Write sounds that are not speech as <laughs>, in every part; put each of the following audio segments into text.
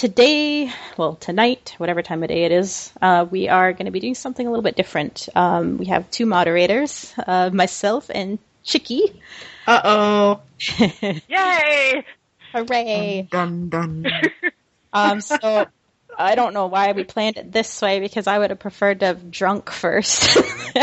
today, well, tonight, whatever time of day it is, uh, we are going to be doing something a little bit different. Um, we have two moderators, uh, myself and Chicky. Uh oh. <laughs> Yay! Hooray! Dun dun. <laughs> Um, so I don't know why we planned it this way because I would have preferred to have drunk first. <laughs>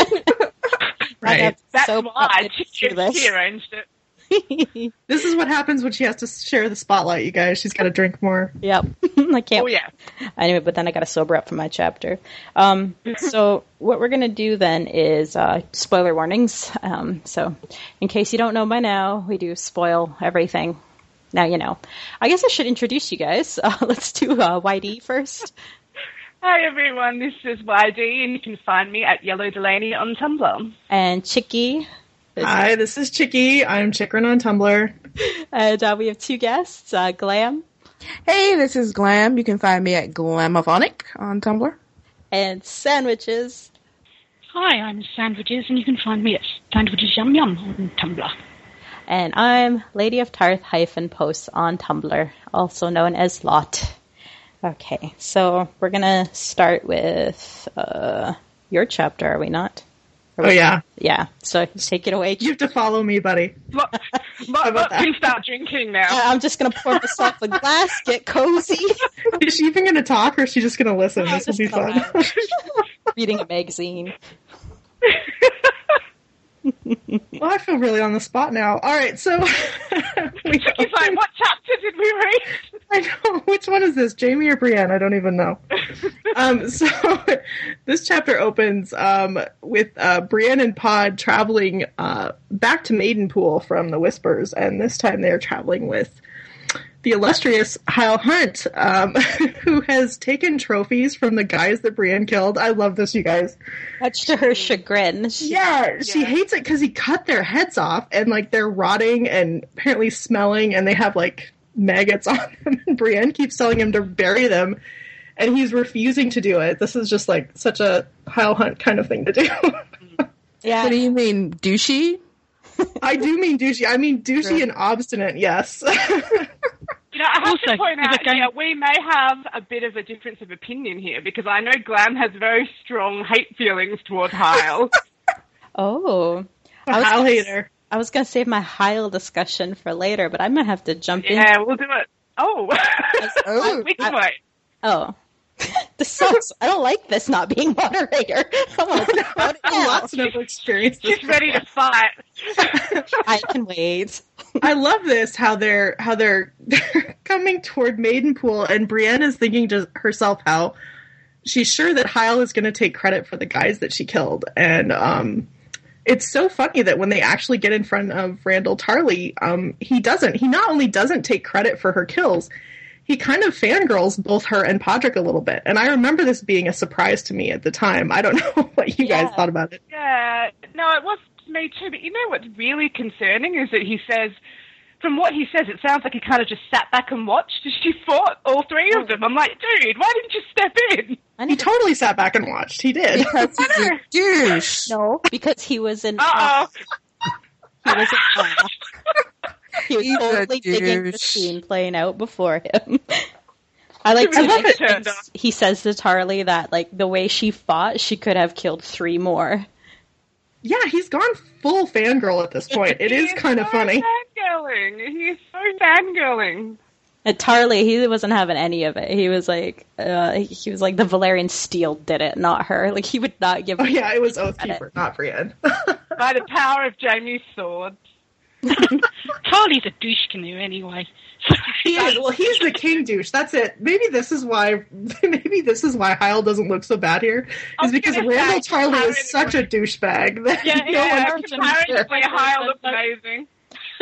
I'd have That's sober up why and she, do this. she arranged it. <laughs> This is what happens when she has to share the spotlight, you guys. She's got to drink more. Yep. <laughs> I can't. Oh yeah. Anyway, but then I got to sober up for my chapter. Um, <laughs> so what we're gonna do then is uh, spoiler warnings. Um, so in case you don't know by now, we do spoil everything. Now you know. I guess I should introduce you guys. Uh, let's do uh, YD first. Hi everyone, this is YD and you can find me at Yellow Delaney on Tumblr. And Chicky. Hi, this is Chicky. I'm Chikrin on Tumblr. And uh, we have two guests, uh, Glam Hey, this is Glam. You can find me at Glamophonic on Tumblr. and Sandwiches. Hi, I'm Sandwiches, and you can find me at Sandwiches Yum Yum on Tumblr. And I'm Lady of Tarth hyphen posts on Tumblr, also known as Lot. Okay, so we're gonna start with uh, your chapter, are we not? Or Oh yeah, Yeah, so take it away. you have to follow me, buddy. Lot, <laughs> lot, about lot that? can start drinking now. I- I'm just gonna pour myself a glass, get cozy, <laughs> Is she even going to talk, or is she just going to listen? I'm this will be fun. <laughs> reading a magazine. <laughs> well, I feel really on the spot now. All right, so <laughs> we He's like, what chapter did we read? <laughs> I know which one is this, Jaime or Brienne? I don't even know. um, so this chapter opens um, with uh, Brienne and Pod traveling uh, back to Maidenpool from the Whispers, and this time they're traveling with the illustrious Hyle Hunt, um, <laughs> who has taken trophies from the guys that Brienne killed. I love this, you guys. Much to her chagrin. She- Yeah, she hates it because he cut their heads off and like they're rotting and apparently smelling and they have like maggots <laughs> on them. And Brienne keeps telling him to bury them and he's refusing to do it. This is just like such a Hyle Hunt kind of thing to do. <laughs> yeah. What do you mean, douchey? I do mean douchey. I mean douchey and obstinate, yes. You know, I have Also, to point out the game- here, we may have a bit of a difference of opinion here because I know Glam has very strong hate feelings towards <laughs> Hyle. Oh, a I was Hyle hater. I was gonna save my Hyle discussion for later, but I might have to jump in. yeah, we'll do it. Oh, <laughs> Oh, we can I- wait. Oh. <laughs> this sucks. I don't like this not being moderator. I want to talk about it now. Lots of experience. She's ready to fight. I can wait. I love this how they're how they're, they're <laughs> coming toward Maidenpool and Brienne is thinking to herself how she's sure that Hyle is going to take credit for the guys that she killed. And um it's so funny that when they actually get in front of Randyll Tarly um he doesn't he not only doesn't take credit for her kills he kind of fangirls both her and Podrick a little bit. And I remember this being a surprise to me at the time. I don't <laughs> know what you Yeah. guys thought about it. Yeah, no, it was me too. But you know what's really concerning is that he says, from what he says, it sounds like he kind of just sat back and watched as she fought all three of them. I'm like, dude, why didn't you step in? He never, totally sat back and watched he did because <laughs> he's a douche. no, because he was in. Uh He was in. he was He's totally digging the douche. scene playing out before him. I like I to love think it. he says to Tarly that like the way she fought, she could have killed three more. Yeah, he's gone full fangirl at this point. It is kind of so funny. Fangirling. He's so fangirling. And Tarly, he wasn't having any of it. He was like, uh, he was like, the Valyrian steel did it, not her. Like he would not give. Oh yeah, it was Oathkeeper, not Brienne. By the power of Jaime's sword. <laughs> Tarly's a douche canoe anyway. <laughs> he is. Well, he's the king douche. That's it. Maybe this is why. <laughs> Maybe this is why Hyle doesn't look so bad here. Is I Is because Randyll say, Tarly Harry- is such a douchebag that Yeah, no Yeah, one can apparently Hyle looks amazing.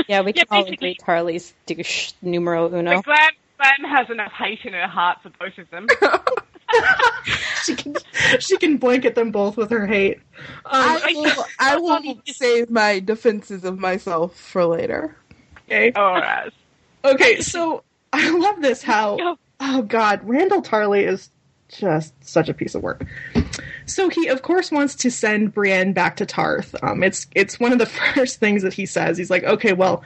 Yeah, we Yeah, can all agree Tarly's douche numero uno. But Glam, Graham has enough hate in her heart for both of them. <laughs> she can she can blanket them both with her hate. Um, I will, I will save my defenses of myself for later. okay. All right. Okay, so I love this how <laughs> oh god, Randyll Tarly is just such a piece of work. So he of course wants to send Brienne back to Tarth. Um it's it's one of the <laughs> first things that he says. He's like, "Okay, well,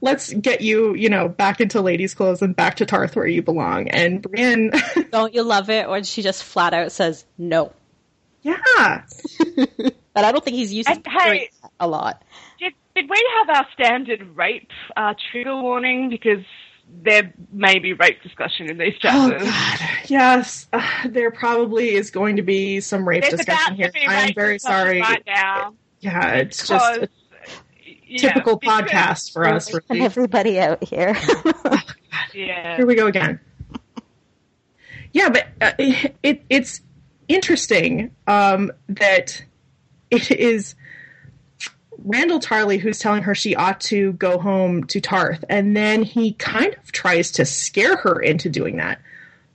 let's get you, you know, back into ladies' clothes and back to Tarth where you belong." And Brienne <laughs> Don't you love it? Or she just flat out says no. Yeah. But I don't think he's used to And hey- a lot. Did, did we have our standard rape uh, trigger warning? Because there may be rape discussion in these chapters. Oh chapters. god. Yes. Uh, there probably is going to be some rape There's discussion here. I am very sorry. Right now, Yeah, it's just a typical because- podcast for us. And Really. everybody out here. <laughs> Yeah. Here we go again. Yeah, but uh, it it's interesting um, that it is Randyll Tarly who's telling her she ought to go home to Tarth, and then he kind of tries to scare her into doing that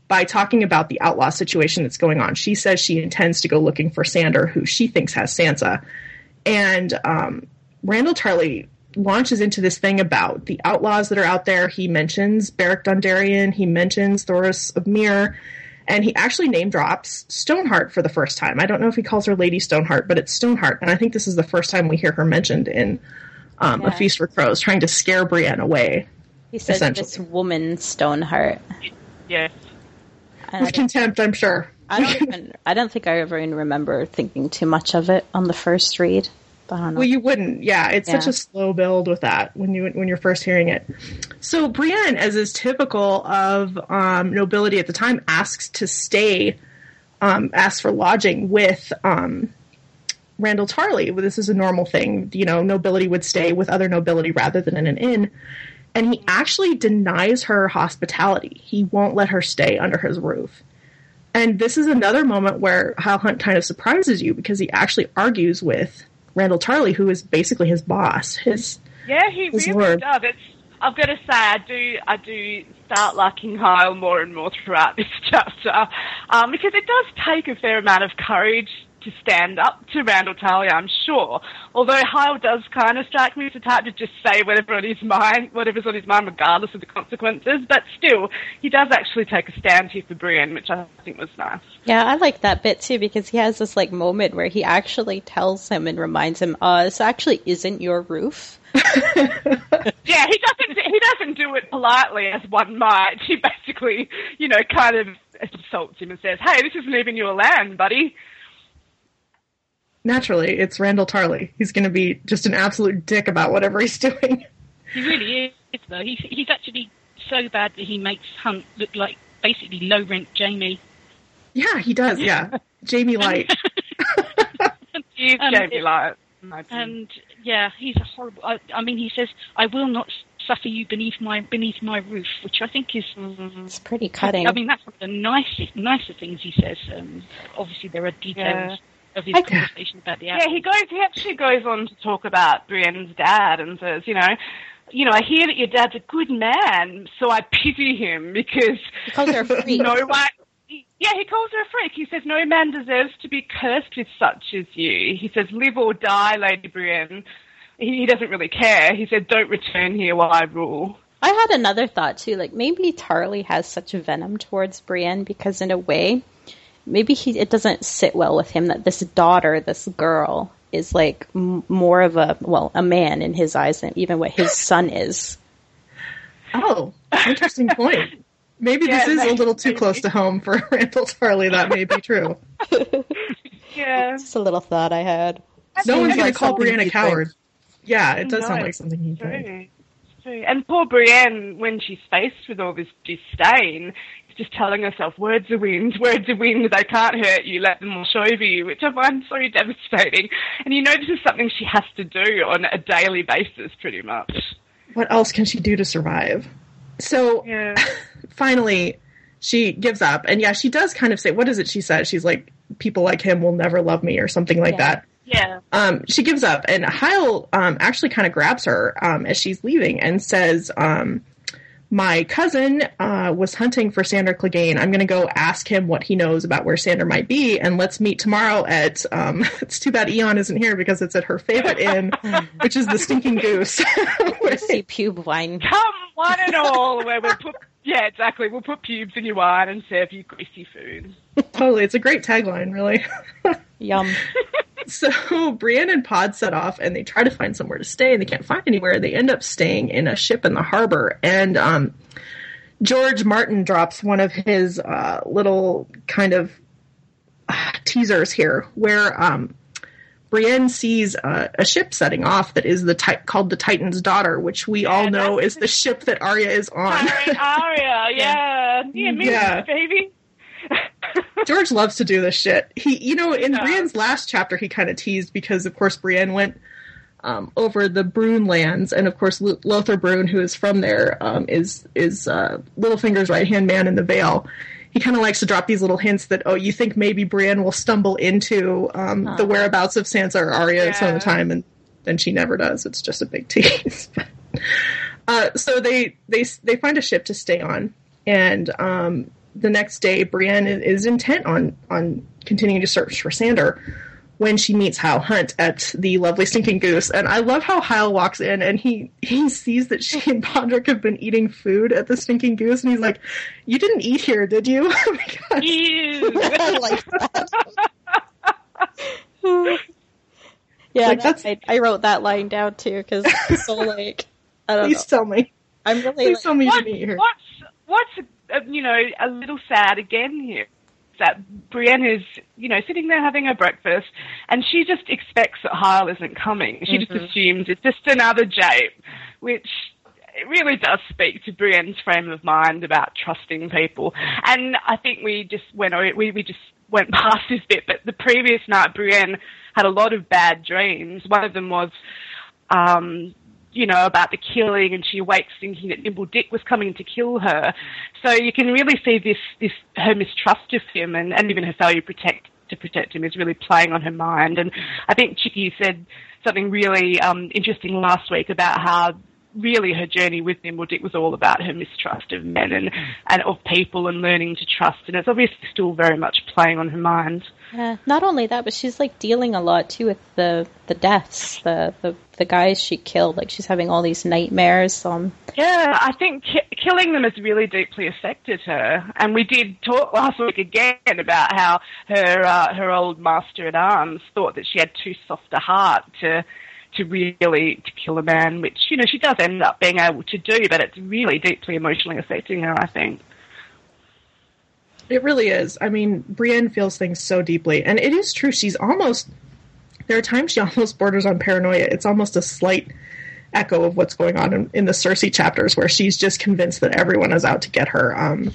by talking about the outlaw situation that's going on. She says she intends to go looking for Sandor, who she thinks has Sansa, and um, Randyll Tarly launches into this thing about the outlaws that are out there. He mentions Beric Dondarrion, he mentions Thoros of Myr, and he actually name drops Stoneheart for the first time. I don't know if he calls her Lady Stoneheart, but it's Stoneheart, and I think this is the first time we hear her mentioned in um, A Feast for Crows, trying to scare Brienne away he says this woman Stoneheart. Yes. With contempt. I'm sure. I don't even. I don't think I ever even remember thinking too much of it on the first read. But I don't know. Well, you wouldn't. Yeah, it's such a slow build with that when you when you're first hearing it. So Brienne, as is typical of um, nobility at the time, asks to stay, um, asks for lodging with um, Randyll Tarly. Well, This is a normal thing. You know, nobility would stay with other nobility rather than in an inn. And he actually denies her hospitality. He won't let her stay under his roof. And this is another moment where Hal Hunt kind of surprises you because he actually argues with Randyll Tarly, who is basically his boss. His Yeah, he His really word. does. It's, I've got to say, I do, I do start liking Kyle more and more throughout this <laughs> chapter, um, because it does take a fair amount of courage to stand up to Randyll Tarly, I'm sure. Although Hyle does kind of strike me as the type to just say whatever on his mind, whatever's on his mind, regardless of the consequences. But still, he does actually take a stand here for Brienne, which I think was nice. Yeah, I like that bit too because he has this like moment where he actually tells him and reminds him, "Uh, this actually isn't your roof." <laughs> Yeah, he doesn't. He doesn't do it politely as one might. He basically, you know, kind of insults him and says, "Hey, this isn't even your land, buddy." Naturally, it's Randyll Tarly. He's going to be just an absolute dick about whatever he's <laughs> doing. He really is, though. He's, he's actually so bad that he makes Hunt look like basically low rent Jaime. Yeah, he does. <laughs> Yeah, Jaime Light. <laughs> He's Um, Jaime it- Light. in my opinion. And yeah, he's a horrible. I, I mean, he says, "I will not suffer you beneath my beneath my roof," which I think is. It's pretty cutting. I mean, that's one of the nicest, nicer things he says. Um, obviously, there are details of his I- conversation about the Yeah, he goes. He actually goes on to talk about Brienne's dad and says, you know, you know, I hear that your dad's a good man, so I pity him because he calls her a <laughs> freak. no one. Yeah, he calls her a freak. He says no man deserves to be cursed with such as you. He says, live or die, Lady Brienne. He, he doesn't really care. He said, don't return here while I rule. I had another thought too. Like maybe Tarly has such venom towards Brienne because, in a way, maybe he it doesn't sit well with him that this daughter, this girl, is like m- more of a well, a man in his eyes than even what his son is. Oh, interesting point. <laughs> Maybe this is a little too maybe. close to home for <laughs> Randyll Tarly. That may be true. <laughs> Yeah. Just a little thought I had. No one's going to call Brienne a he'd coward. Yeah, it does No, sound like something he'd think. True. True. And poor Brienne, when she's faced with all this disdain, is just telling herself, words are wind, words are wind, they can't hurt you, let them wash over you, which I find so devastating. And you know this is something she has to do on a daily basis, pretty much. What else can she do to survive? So Yeah. <laughs> finally, she gives up. And yeah, she does kind of say, what is it she says? She's like, people like him will never love me or something like Yeah. that. Yeah. um, she gives up, and Hyle um, actually kind of grabs her um, as she's leaving and says, um, my cousin uh, was hunting for Sandor Clegane. I'm going to go ask him what he knows about where Sandor might be, and let's meet tomorrow at. Um, <laughs> it's too bad Eon isn't here because it's at her favorite inn, which is the Stinking Goose. <laughs> Or see pube wine. Come one and all, where we'll put yeah, exactly. We'll put pubes in your wine and serve you greasy food. <laughs> totally, it's a great tagline, really. <laughs> Yum. so Brienne and Pod set off and they try to find somewhere to stay and they can't find anywhere. They end up staying in a ship in the harbor and um, George Martin drops one of his uh, little kind of uh, teasers here where um, Brienne sees uh, a ship setting off that is the ti- called the Titan's Daughter, which we all know is the ship that Arya is on. <laughs> Arya, yeah, yeah, me, Yeah. baby. <laughs> George loves to do this shit. He, you know, in does. Brienne's last chapter, he kind of teased because, of course, Brienne went um, over the Brune lands, and of course, L- Lothar Brune, who is from there, um, is is uh, Littlefinger's right hand man in the Vale. He kind of likes to drop these little hints that, oh, you think maybe Brienne will stumble into um, the whereabouts of Sansa or Arya some of the time, and then she never does. It's just a big tease. <laughs> uh, so they they they find a ship to stay on, and um, the next day, Brienne is, is intent on on continuing to search for Sandor when she meets Hal Hunt at the lovely Stinking Goose. And I love how Hal walks in and he he sees that she and Podrick have been eating food at the Stinking Goose, and he's like, "You didn't eat here, did you?" <laughs> Because- Ew. I <laughs> like that. <laughs> yeah, Like, that's- I, I wrote that line down too because so like I don't know. Please tell me. I'm really Please like, tell me you didn't eat here. what's what's uh, you know a little sad again here is that Brienne is you know sitting there having her breakfast and she just expects that Hyle isn't coming. She just assumes it's just another jape, which it really does speak to Brienne's frame of mind about trusting people. And I think we just went we we just went <laughs> past this bit, but the previous night Brienne had a lot of bad dreams. One of them was um, you know, about the killing, and she awakes thinking that Nimble Dick was coming to kill her. So you can really see this, this her mistrust of him, and, and even her failure to protect to protect him is really playing on her mind. And I think Chicky said something really um, interesting last week about how really her journey with Nimble Dick was all about her mistrust of men and, and of people and learning to trust. And it's obviously still very much playing on her mind. Yeah, not only that, but she's like dealing a lot too with the the deaths, the the, the guys she killed. Like she's having all these nightmares. Um, Yeah, I think ki- killing them has really deeply affected her, and we did talk last week again about how her uh, her old master at arms thought that she had too soft a heart to to really to kill a man, which you know she does end up being able to do, but it's really deeply emotionally affecting her. I think. It really is. I mean, Brienne feels things so deeply, and it is true. She's almost. There are times she <laughs> almost borders on paranoia. It's almost a slight echo of what's going on in, in the Cersei chapters, where she's just convinced that everyone is out to get her. Um,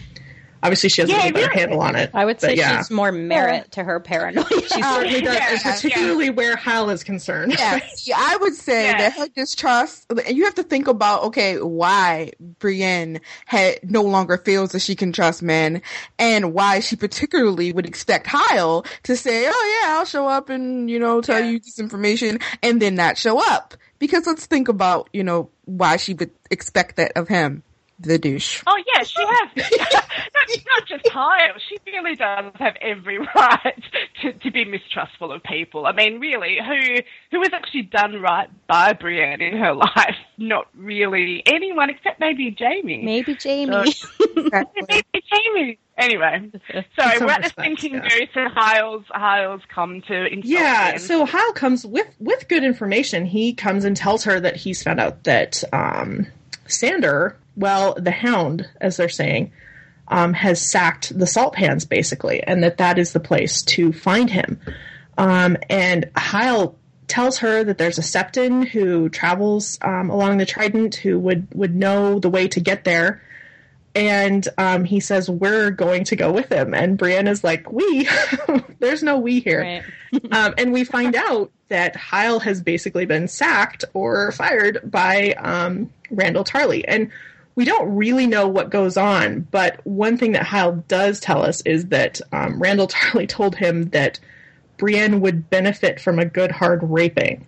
obviously, she has Yeah, a little better really. handle on it. I would say yeah, she's more merit to her paranoia. she certainly does, Yeah, and particularly where Hal is concerned. Yeah, <laughs> yeah, I would say Yeah. that her distrust, and you have to think about, okay, why Brienne had no longer feels that she can trust men, and why she particularly would expect Hyle to say, oh yeah, I'll show up and, you know, tell Yeah. you this information, and then not show up. Because let's think about, you know, why she would expect that of him, the douche. Oh yeah, she has. <laughs> not, not just Hyle. She really does have every <laughs> right to, to be mistrustful of people. I mean, really, who who has actually done right by Brienne in her <laughs> life? Not really anyone except maybe Jaime. Maybe Jaime. Exactly. Maybe Jaime. Anyway, sorry, some we're at the thinking yeah. goose, and Hyles Hyles come to insult Yeah, Brienne. so Hal comes with with good information. He comes and tells her that he's found out that um, Sandor, well, the Hound, as they're saying, um, has sacked the Salt Pans basically, and that that is the place to find him. Um, and Hyle tells her that there's a Septon who travels um, along the Trident who would would know the way to get there. And um, he says we're going to go with him, and Brienne is like, "We, <laughs> there's no we here." Right. <laughs> um, and we find out that Hyle has basically been sacked or fired by um, Randyll Tarly. And we don't really know what goes on, but one thing that Hyle does tell us is that um, Randyll Tarly <laughs> told him that Brienne would benefit from a good hard raping.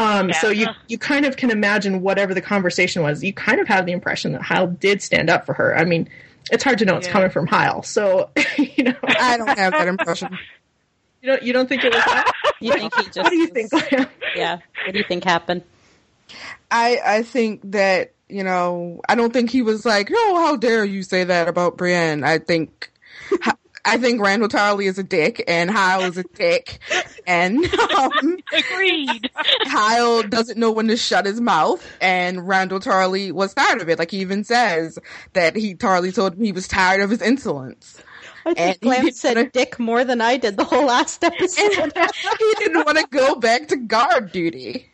Um, so you you kind of can imagine whatever the conversation was. You kind of have the impression that Hyle did stand up for her. I mean, it's hard to know it's Yeah. coming from Hyle. So <laughs> you know, I don't have that impression. you don't you don't think it was that? <laughs> You think he just? what do you think? <laughs> Yeah. What do you think happened? I I think that you know I don't think he was like, no, how dare you say that about Brienne? I think I think Randyll Tarly is a dick and Hyle is a dick, and <laughs> um, Agreed. Kyle doesn't know when to shut his mouth, and Randyll Tarly was tired of it. Like he even says that he Tarly told him he was tired of his insolence. I And think he Glam said wanna- dick more than I did the whole last <laughs> episode. he didn't want to go back to guard duty.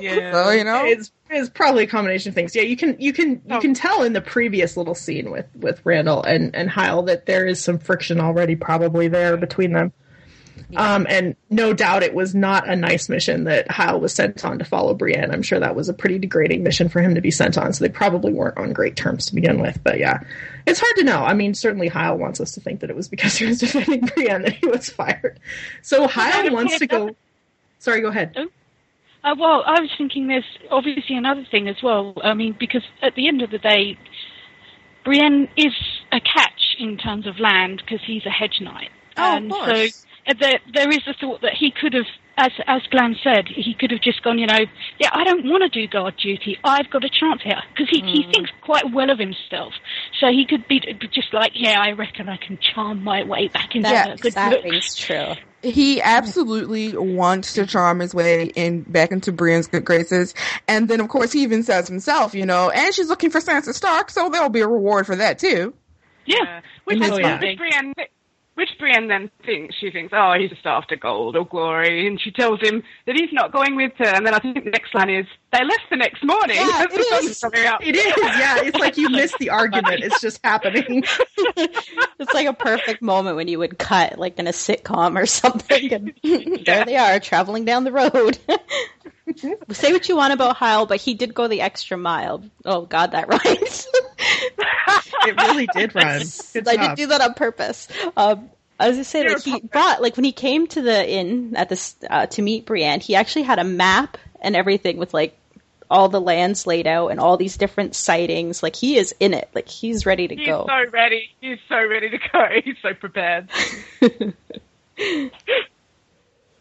Yeah. So you know, It's it's probably a combination of things. Yeah, you can you can you Oh. can tell in the previous little scene with with Randyll and and Hyle that there is some friction already probably there between them. Um, and no doubt it was not a nice mission that Hyle was sent on to follow Brienne. I'm sure that was a pretty degrading mission for him to be sent on. So they probably weren't on great terms to begin with. But yeah, it's hard to know. I mean, certainly Hyle wants us to think that it was because he was <laughs> defending Brienne that he was fired. So Hyle wants to go. Sorry, go ahead. Uh, well, I was thinking there's obviously another thing as well. I mean, because at the end of the day, Brienne is a catch in terms of land because he's a hedge knight. Oh, of and so uh, there, there is the thought that he could have, as as Glenn said, he could have just gone, you know, yeah, I don't want to do guard duty. I've got a chance here because he, he thinks quite well of himself. So he could be just like, yeah, I reckon I can charm my way back into Yeah, a good that looks. rings true. He absolutely wants to charm his way in back into Brienne's good graces, and then of course he even says himself, you know, and she's looking for Sansa Stark, so there'll be a reward for that too. Yeah. Which, Oh, yeah. which Brienne, which Brienne then thinks she thinks, oh, he's just after gold or glory, and she tells him that he's not going with her. And then I think the next line is, they left the next morning. Yeah, as <laughs> the it sun's is. coming up. It is, yeah. It's like you missed the argument. It's just happening. <laughs> It's like a perfect moment when you would cut, like in a sitcom or something. And <laughs> there they are, traveling down the road. <laughs> Say what you want about Hyle, but he did go the extra mile. Oh God, that <laughs> rhymes. It really did run. Good I job. did do that on purpose. Um, as I say, like he brought, like when he came to the inn at this uh, to meet Brienne, he actually had a map and everything with like all the lands laid out and all these different sightings. Like he is in it. Like he's ready to He's go. He's so ready. He's so ready to go. <laughs> He's so prepared.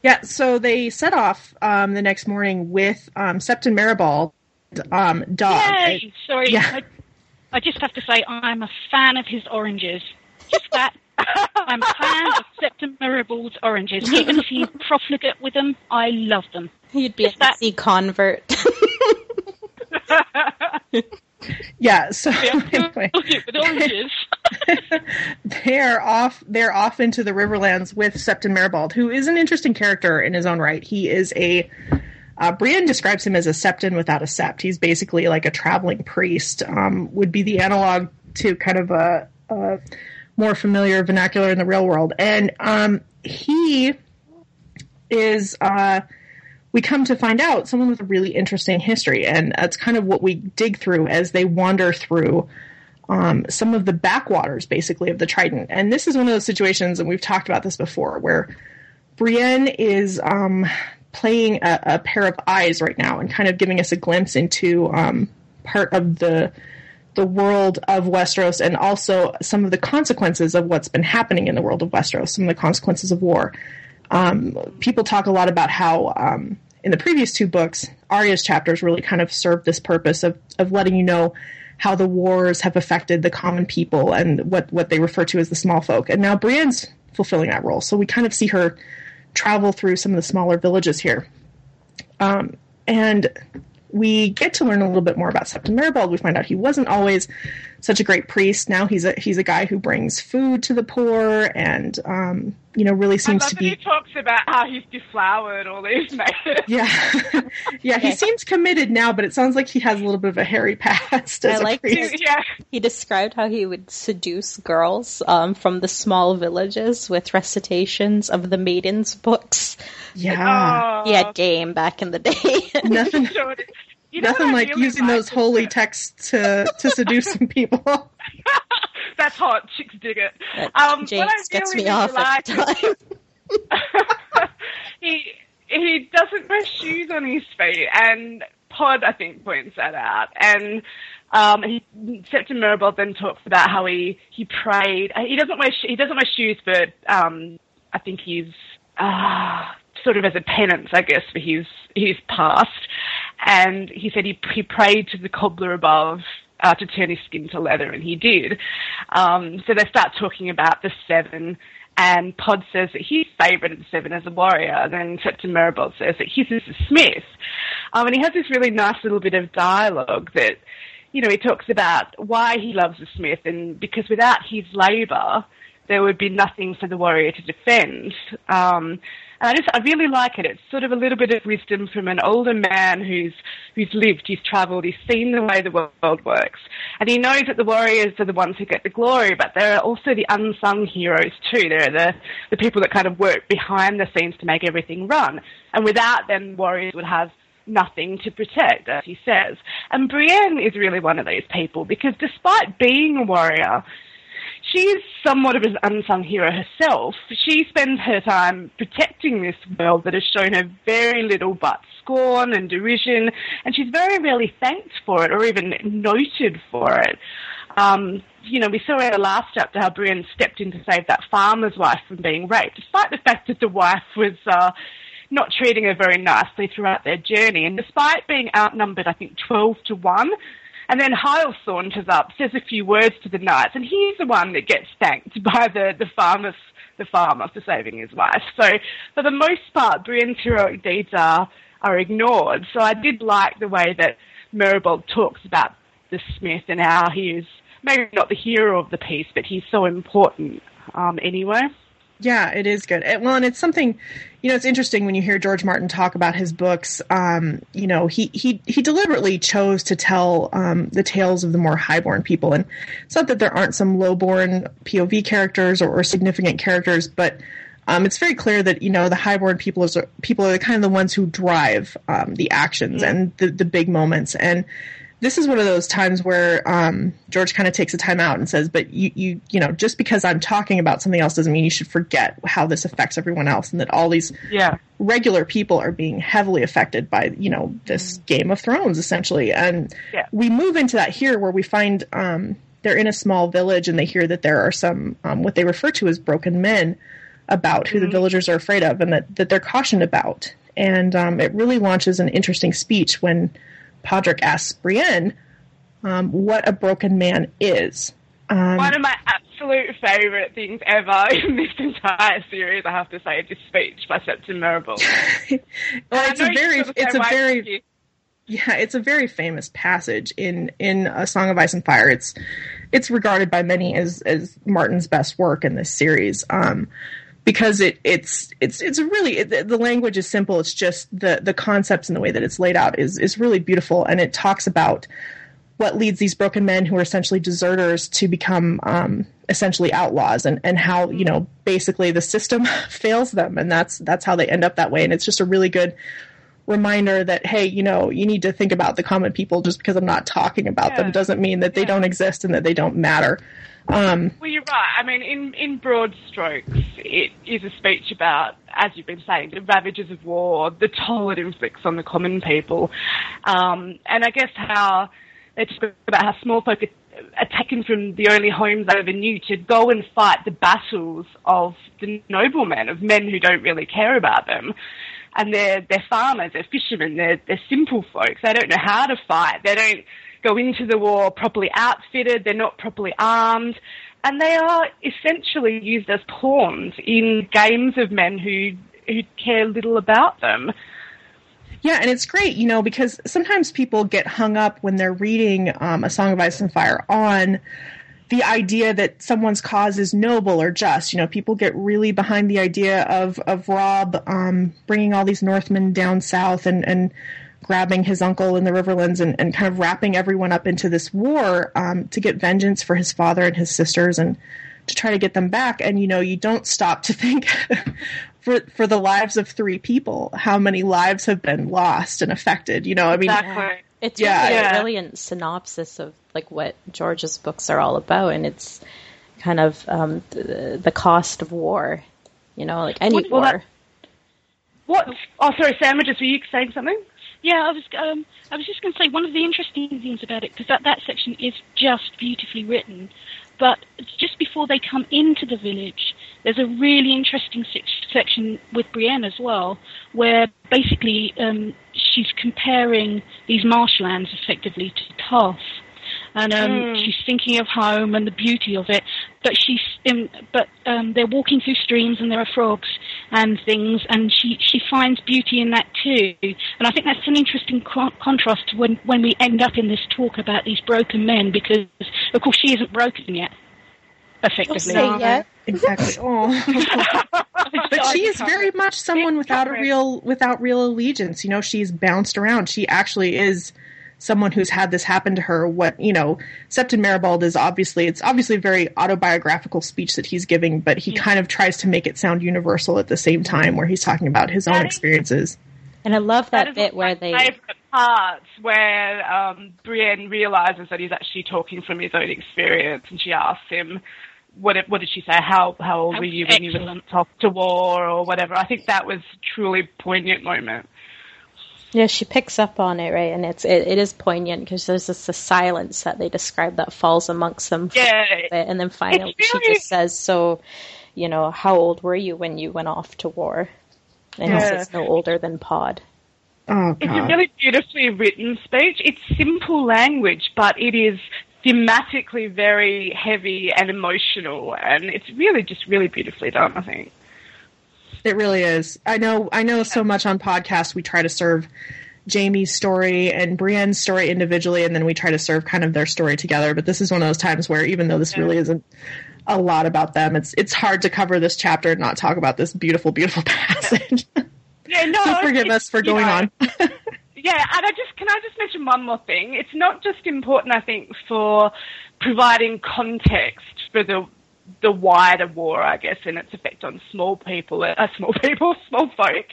Yeah, so they set off um, the next morning with um, Septon Meribald, um, dog. Yay! Sorry, Yeah. I, I just have to say I'm a fan of his oranges. Just that. <laughs> I'm a fan of Septon Meribald's oranges. Even if he's profligate with them, I love them. He'd be a Just that- Nazi convert. <laughs> Yeah, so Yeah, <laughs> anyway, profligate with oranges. <laughs> they're off. They're off into the Riverlands with Septon Meribald, who is an interesting character in his own right. He is a uh, Brienne describes him as a septon without a sept. He's basically like a traveling priest. Um, would be the analog to kind of a, a more familiar vernacular in the real world, and um, he is. Uh, we come to find out someone with a really interesting history, and that's kind of what we dig through as they wander through um, some of the backwaters, basically, of the Trident. And this is one of those situations, and we've talked about this before, where Brienne is um, playing a, a pair of eyes right now and kind of giving us a glimpse into um, part of the the world of Westeros and also some of the consequences of what's been happening in the world of Westeros, some of the consequences of war. Um, people talk a lot about how um, in the previous two books, Arya's chapters really kind of served this purpose of, of letting you know how the wars have affected the common people and what, what they refer to as the small folk. And now Brienne's fulfilling that role. So we kind of see her travel through some of the smaller villages here. Um, and we get to learn a little bit more about Septon Meribald. We find out he wasn't always such a great priest. Now he's a he's a guy who brings food to the poor, and um, you know really I seems love to that he talks about how he's deflowered all these <laughs> natives. yeah <laughs> yeah. He seems committed now, but it sounds like he has a little bit of a hairy past as I a like priest. yeah. he described how he would seduce girls um, from the small villages with recitations of the maidens' books. Yeah, Oh, He had game back in the day. <laughs> nothing sure it is. You know nothing like really using those holy texts to to seduce some people. <laughs> That's hot. Chicks dig it. That Um, James gets me off like every time. <laughs> he he doesn't wear shoes on his feet, and Pod, I think, points that out. And um, he, Septon Meribald then talks about how he he prayed. Uh, He doesn't wear he doesn't wear shoes, but um, I think he's uh, sort of as a penance, I guess, for his his past. And he said he he prayed to the cobbler above. Uh, to turn his skin to leather, and he did. Um, so they start talking about the seven, and Pod says that his favourite of the seven is a warrior. Then Septon Meribald says that his is the Smith. Um, and he has this really nice little bit of dialogue that, you know, he talks about why he loves the Smith, and because without his labour, there would be nothing for the warrior to defend. Um, and I just, I really like it. It's sort of a little bit of wisdom from an older man who's, who's lived, he's travelled, he's seen the way the world works. And he knows that the warriors are the ones who get the glory, but there are also the unsung heroes too. There are the, the people that kind of work behind the scenes to make everything run. And without them, warriors would have nothing to protect, as he says. And Brienne is really one of those people because despite being a warrior, she's somewhat of an unsung hero herself. She spends her time protecting this world that has shown her very little but scorn and derision, and she's very rarely thanked for it or even noted for it. Um, you know, we saw in the last chapter how Brienne stepped in to save that farmer's wife from being raped, despite the fact that the wife was uh, not treating her very nicely throughout their journey, and despite being outnumbered, I think, 12 to 1. And then Hyle saunters up, says a few words to the knights, and he's the one that gets thanked <laughs> by the, the farmer's the farmer for saving his wife. So for the most part, Brienne's heroic deeds are are ignored. So I did like the way that Meribald talks about the Smith and how he is maybe not the hero of the piece, but he's so important um, anyway. Yeah, it is good. It- well, and it's something, you know, it's interesting when you hear George Martin talk about his books. Um, you know, he he he deliberately chose to tell um, the tales of the more highborn people, and it's not that there aren't some lowborn POV characters or, or significant characters, but um, it's very clear that you know the highborn people is people are the kind of the ones who drive um, the actions and the the big moments and this is one of those times where um, George kind of takes a time out and says, "But you, you, you know, just because I'm talking about something else doesn't mean you should forget how this affects everyone else, and that all these Yeah. regular people are being heavily affected by, you know, this Game of Thrones essentially." And Yeah. we move into that here, where we find um, they're in a small village, and they hear that there are some um, what they refer to as broken men about who the villagers are afraid of, and that that they're cautioned about. And um, it really launches an interesting speech when Podrick asks Brienne um, what a broken man is. Um, One of my absolute favourite things ever <laughs> in this entire series, I have to say, is this speech by Septon Meribald. <laughs> well, it's a very, it's a very, yeah, it's a very famous passage in in A Song of Ice and Fire. It's it's regarded by many as as Martin's best work in this series. Um, because it it's it's it's really it, the language is simple. It's just the the concepts and the way that it's laid out is is really beautiful, and it talks about what leads these broken men who are essentially deserters to become um, essentially outlaws and, and how you know basically the system <laughs> fails them. And that's that's how they end up that way. And it's just a really good reminder that hey you know you need to think about the common people just because i'm not talking about them doesn't mean that they Yeah. don't exist and that they don't matter um, Well, you're right. I mean, in, in broad strokes, it is a speech about, as you've been saying, the ravages of war, the toll it inflicts on the common people, um, and I guess how they talk about how small folk are taken from the only homes they ever knew to go and fight the battles of the noblemen, of men who don't really care about them. And they're, they're farmers, they're fishermen, they're, they're simple folks. They don't know how to fight. They don't go into the war properly outfitted. They're not properly armed. And they are essentially used as pawns in games of men who, who care little about them. Yeah, and it's great, you know, because sometimes people get hung up when they're reading um, A Song of Ice and Fire on the idea that someone's cause is noble or just. You know, people get really behind the idea of of Robb um, bringing all these Northmen down south and and grabbing his uncle in the Riverlands and, and kind of wrapping everyone up into this war um, to get vengeance for his father and his sisters and to try to get them back. And you know, you don't stop to <laughs> think for for the lives of three people, how many lives have been lost and affected. You know, I mean, Exactly. It's Yeah. really Yeah. a brilliant synopsis of like what George's books are all about, and it's kind of um, the, the cost of war. You know, like any Well, war. that- What? Oh, sorry, sandwiches. Were you saying something? Yeah, I was. Um, I was just going to say one of the interesting things about it because that that section is just beautifully written. But just before they come into the village, there's a really interesting se- section with Brienne as well, where basically um, she's comparing these marshlands effectively to Tarth. And um, Mm. she's thinking of home and the beauty of it, but she's um, but um, they're walking through streams and there are frogs and things, and she she finds beauty in that too. And I think that's an interesting co- contrast when when we end up in this talk about these broken men, because of course she isn't broken yet, effectively. say yet. Exactly. <laughs> Oh. but she is very much someone without a real without real allegiance. You know, she's bounced around. She actually is someone who's had this happen to her. What you know, Septon Meribald is obviously it's obviously a very autobiographical speech that he's giving, but he kind of tries to make it sound universal at the same time, where he's talking about his own That is- experiences. And I love that, is bit where of they. my parts where um, Brienne realizes that he's actually talking from his own experience, and she asks him, "What did, what did she say? How how old That were you when you were excellent. talk to war or whatever?" I think that was truly poignant moment. Yeah, she picks up on it, right? And it's it, it is poignant because there's this the silence that they describe that falls amongst them. Yeah. and then finally It's she just says, "So, you know, how old were you when you went off to war?" And he Yeah. says, "No older than Pod." Oh It's a really beautifully written speech. It's simple language, but it is thematically very heavy and emotional, and it's really just really beautifully done. I think. It really is. I know. I know so much on podcasts. We try to serve Jaime's story and Brienne's story individually, and then we try to serve kind of their story together. But this is one of those times where, even though this really isn't a lot about them, it's it's hard to cover this chapter and not talk about this beautiful, beautiful <laughs> passage. Yeah, no. so forgive us for going know, on. <laughs> Yeah, and I just can I just mention one more thing. It's not just important, I think, for providing context for the the wider war, I guess, and its effect on small people, uh, <laughs> small people, <laughs> small folk.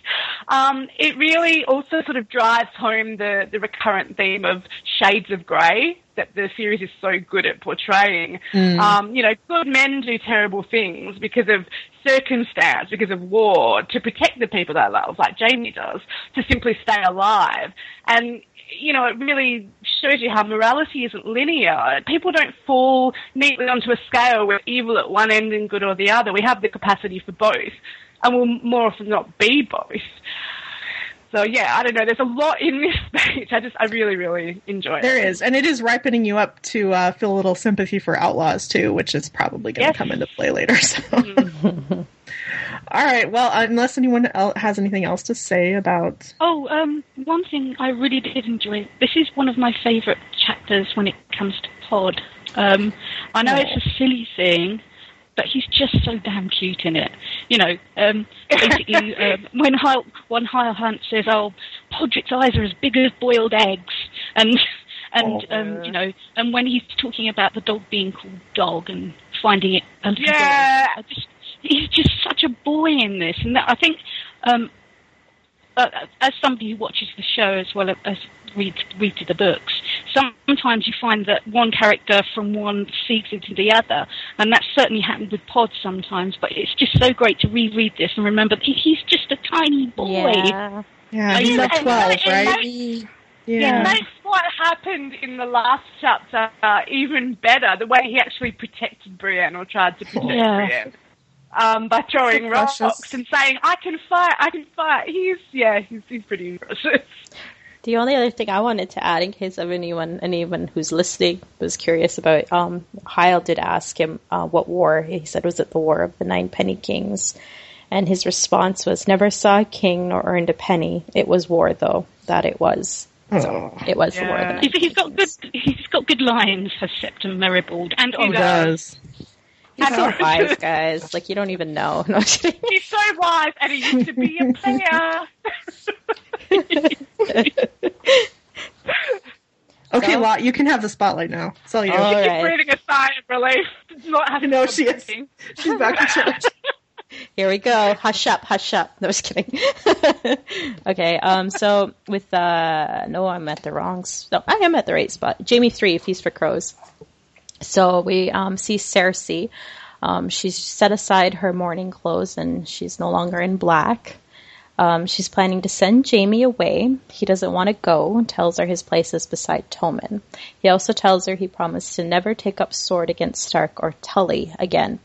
Um, it really also sort of drives home the the recurrent theme of shades of grey that the series is so good at portraying. Um, you know, good men do terrible things because of circumstance, because of war, to protect the people they love, like Jaime does, to simply stay alive. And, you know, it really shows you how morality isn't linear. People don't fall neatly onto a scale where evil at one end and good or the other. We have the capacity for both, and we'll more often not be both. So yeah, I don't know. There's a lot in this <laughs> speech. I just, I really, really enjoy it. There is, and it is ripening you up to uh, feel a little sympathy for outlaws too, which is probably going to Yes. come into play later. So. <laughs> All right. Well, unless anyone el- has anything else to say about Oh, um, one thing I really did enjoy. This is one of my favourite chapters when it comes to Pod. Um, I know it's a silly thing, but he's just so damn cute in it. You know, um, basically, <laughs> um, when Hyle, when Hyle Hunt says, "Oh, Podrick's eyes are as big as boiled eggs," and and um, you know, and when he's talking about the dog being called Dog and finding it, Yeah. I just, he's just such a boy in this, and that, I think. Um, uh, as somebody who watches the show as well as reads reads the books, sometimes you find that one character from one feeds into the other, and that's certainly happened with Pod sometimes. But it's just so great to reread this and remember that he's just a tiny boy. Yeah. yeah, he's know, like and twelve, right? makes- Yeah. It makes what happened in the last chapter uh, even better. The way he actually protected Brienne or tried to protect Yeah. Brienne um, by throwing So rocks precious. and saying, "I can fight, I can fight." He's yeah, he's he's pretty precious. <laughs> The only other thing I wanted to add, in case of anyone anyone who's listening was curious about, um, Hyle did ask him uh, what war. He said, "Was it the War of the Nine Penny Kings?" And his response was, "Never saw a king nor earned a penny. It was war, though. That it was. So it was the War of the Yeah. Nine He's, he's got good. Kings." He's got good lines for Septon Meribald and He Oliver. does. He's so wise, <laughs> guys. Like you don't even know. <laughs> No, he's so wise, and he used to be a <laughs> player. Okay, So- Lot, you can have the spotlight now. It's all you. All You're right. breathing a sigh of relief. Not having know to she is. She's back to church. Here we go. Hush up, hush up. No, just kidding. okay, um, so with, uh, no, I'm at the wrong, s- no, I am at the right spot. Jaime 3, Feast for Crows. So we, um, see Cersei. Um, she's set aside her mourning clothes and she's no longer in black. Um, she's planning to send Jaime away. He doesn't want to go and tells her his place is beside Tommen. He also tells her he promised to never take up sword against Stark or Tully again.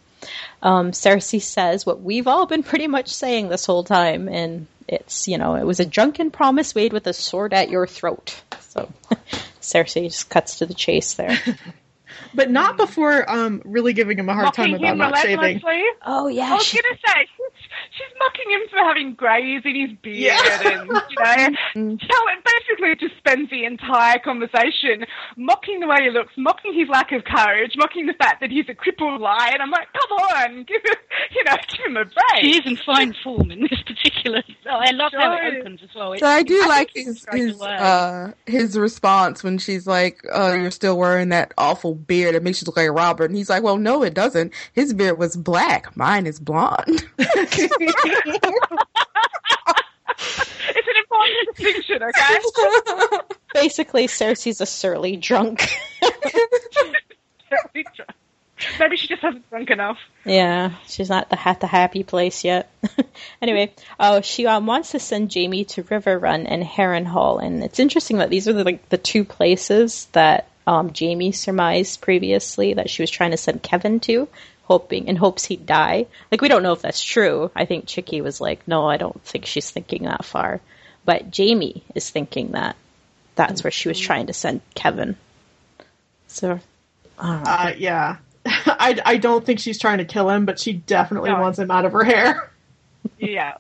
Um, Cersei says what we've all been pretty much saying this whole time, and it's, you know, it was a drunken promise made with a sword at your throat. So <laughs> Cersei just cuts to the chase there. <laughs> But not before um, really giving him a hard time about him not shaving. Oh yeah, I was she- gonna say she's, she's mocking him for having greys in his beard, Yeah. and you know, <laughs> so it basically just spends the entire conversation mocking the way he looks, mocking his lack of courage, mocking the fact that he's a crippled lion. I'm like, come on, <laughs> give it, you know, give him a break. She is in fine form in this particular. Oh, I love how it opens as well. It- So I do I like his his uh his response when she's like, "Oh, you're still wearing that awful beard that makes you look like Robert," and he's like, "Well, no, it doesn't. His beard was black. Mine is blonde." <laughs> It's an important distinction, okay? basically Cersei's a surly drunk. Maybe she just hasn't drunk enough. Yeah, she's not the at the happy place yet. <laughs> anyway, oh, she um, wants to send Jaime to Riverrun and Harrenhal, and it's interesting that these are the, like the two places that um, Jaime surmised previously that she was trying to send Kevan to, hoping in hopes he'd die. Like we don't know if that's true. I think Chicky was like, no, I don't think she's thinking that far, but Jaime is thinking that that's where she was trying to send Kevan. So, I. Uh, yeah. <laughs> I, I don't think she's trying to kill him, but she definitely No. wants him out of her hair. <laughs> Yeah.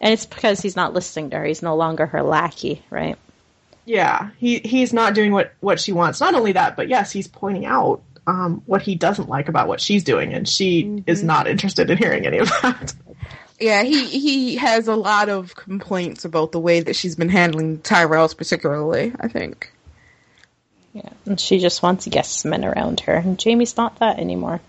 and it's because he's not listening to her. He's no longer her lackey, right? Yeah, he he's not doing what what she wants. Not only that, but yes, he's pointing out um, what he doesn't like about what she's doing, and she is not interested in hearing any of that. yeah, he he has a lot of complaints about the way that she's been handling Tyrells, particularly. I think. Yeah, and she just wants yes men around her, and Jaime's not that anymore.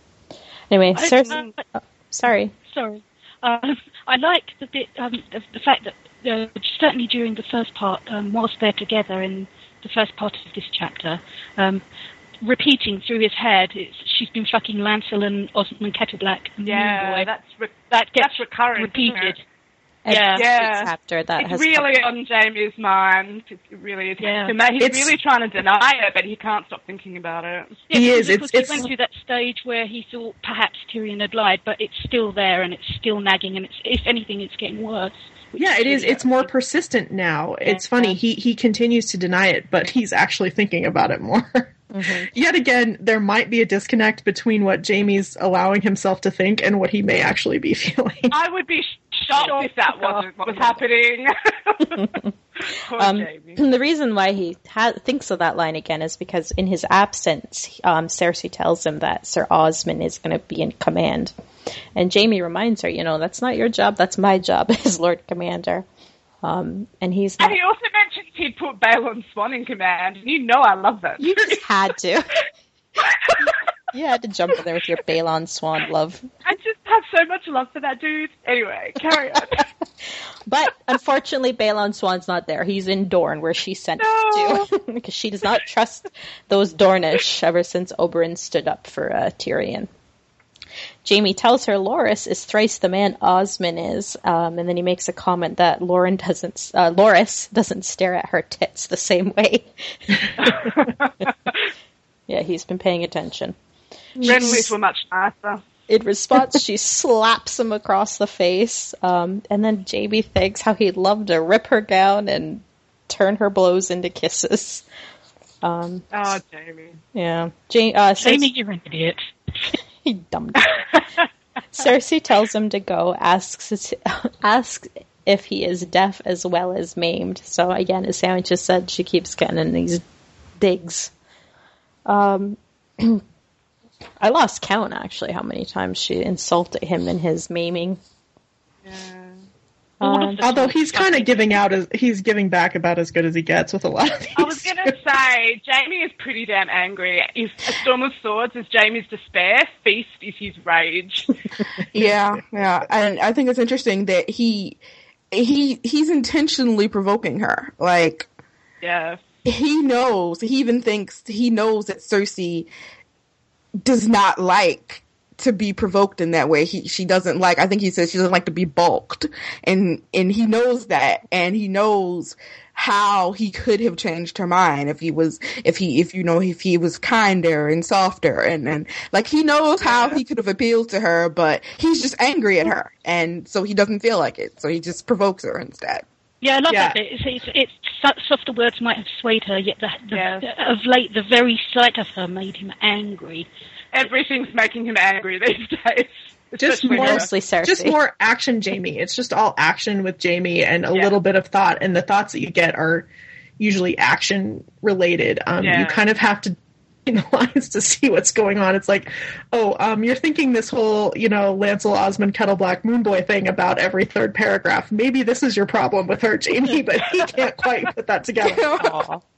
Anyway, I- Cersei. uh, oh, sorry. Sorry. Um, <laughs> I like the bit, um, the, the fact that uh, certainly during the first part, um, whilst they're together in the first part of this chapter, um, repeating through his head, it's, she's been fucking Lancel and Osmond Kettleblack. and Yeah, Moonboy. that's re- that gets that's recurrent, repeated. Yeah. Yeah. chapter that it's has really on Jaime's mind. It really is. Yeah. He's It's- really trying to deny it, but he can't stop thinking about it. Yeah, He is, Of it's- course, he it's- went through that stage where he thought perhaps Tyrion had lied, but it's still there and it's still nagging, and it's if anything, it's getting worse. Which Yeah, it is. really It's more persistent now. It's Yeah. funny. He he continues to deny it, but he's actually thinking about it more. Mm-hmm. <laughs> Yet again, there might be a disconnect between what Jaime's allowing himself to think and what he may actually be <laughs> feeling. I would be shocked if that <laughs> oh, wasn't what was happening. <laughs> Um, the reason why he ha- thinks of that line again is because in his absence, um, Cersei tells him that Sir Osmond is going to be in command, and Jaime reminds her, you know, that's not your job, that's my job <laughs> as Lord Commander. Um, and he's not, And he also mentioned he'd put Balon Swann in command, and you know I love that. you just had to. <laughs> you had to jump in there with your Balon Swann love. I just have so much love for that dude. Anyway, carry on. <laughs> But unfortunately, Balon Swann's not there. He's in Dorne, where she sent No. to, <laughs> because she does not trust those Dornish ever since Oberyn stood up for uh, Tyrion. Jaime tells her Loras is thrice the man Osmond is, um, and then he makes a comment that Lauren doesn't, uh, Loras doesn't stare at her tits the same way. <laughs> yeah, he's been paying attention. Renly's were much nicer. In response, <laughs> she slaps him across the face, um, and then Jaime thinks how he'd love to rip her gown and turn her blows into kisses. Um, Oh, Jaime. yeah, ja- uh, Jaime, you're an idiot. <laughs> he dumb. <laughs> Cersei tells him to go. Asks asks if he is deaf as well as maimed. So again, as Sam just said, she keeps getting in these digs. Um, <clears throat> I lost count actually how many times she insulted him in his maiming. All Um, Although he's kind of giving out as he's giving back about as good as he gets with a lot of these. I was going to say, Jaime is pretty damn angry. If A Storm of Swords is Jaime's despair, Feast is his rage. <laughs> Yeah, yeah, and I think it's interesting that he he he's intentionally provoking her. Like yeah. he knows, he even thinks he knows that Cersei does not like to be provoked in that way. He she doesn't like I think he says she doesn't like to be balked. And and he knows that. And he knows how he could have changed her mind if he was if he if you know if he was kinder and softer. And and like he knows how he could have appealed to her but he's just angry at her. And so he doesn't feel like it. So he just provokes her instead Yeah, I love Yeah. that bit. It's, it's, it's so- softer words might have swayed her, yet the, the, Yeah. of late the very sight of her made him angry. Everything's making him angry these <laughs> days. Just more- Mostly Cersei. just more action Jaime. It's just all action with Jaime and a Yeah. little bit of thought and the thoughts that you get are usually action related. Um Yeah. you kind of have to <laughs> in the lines to see what's going on. It's like, oh, um, you're thinking this whole, you know, Lancel Osmond Kettleblack Moonboy thing about every third paragraph. Maybe this is your problem with her, Jaime, but he can't quite put that together. <laughs> Aw. <laughs>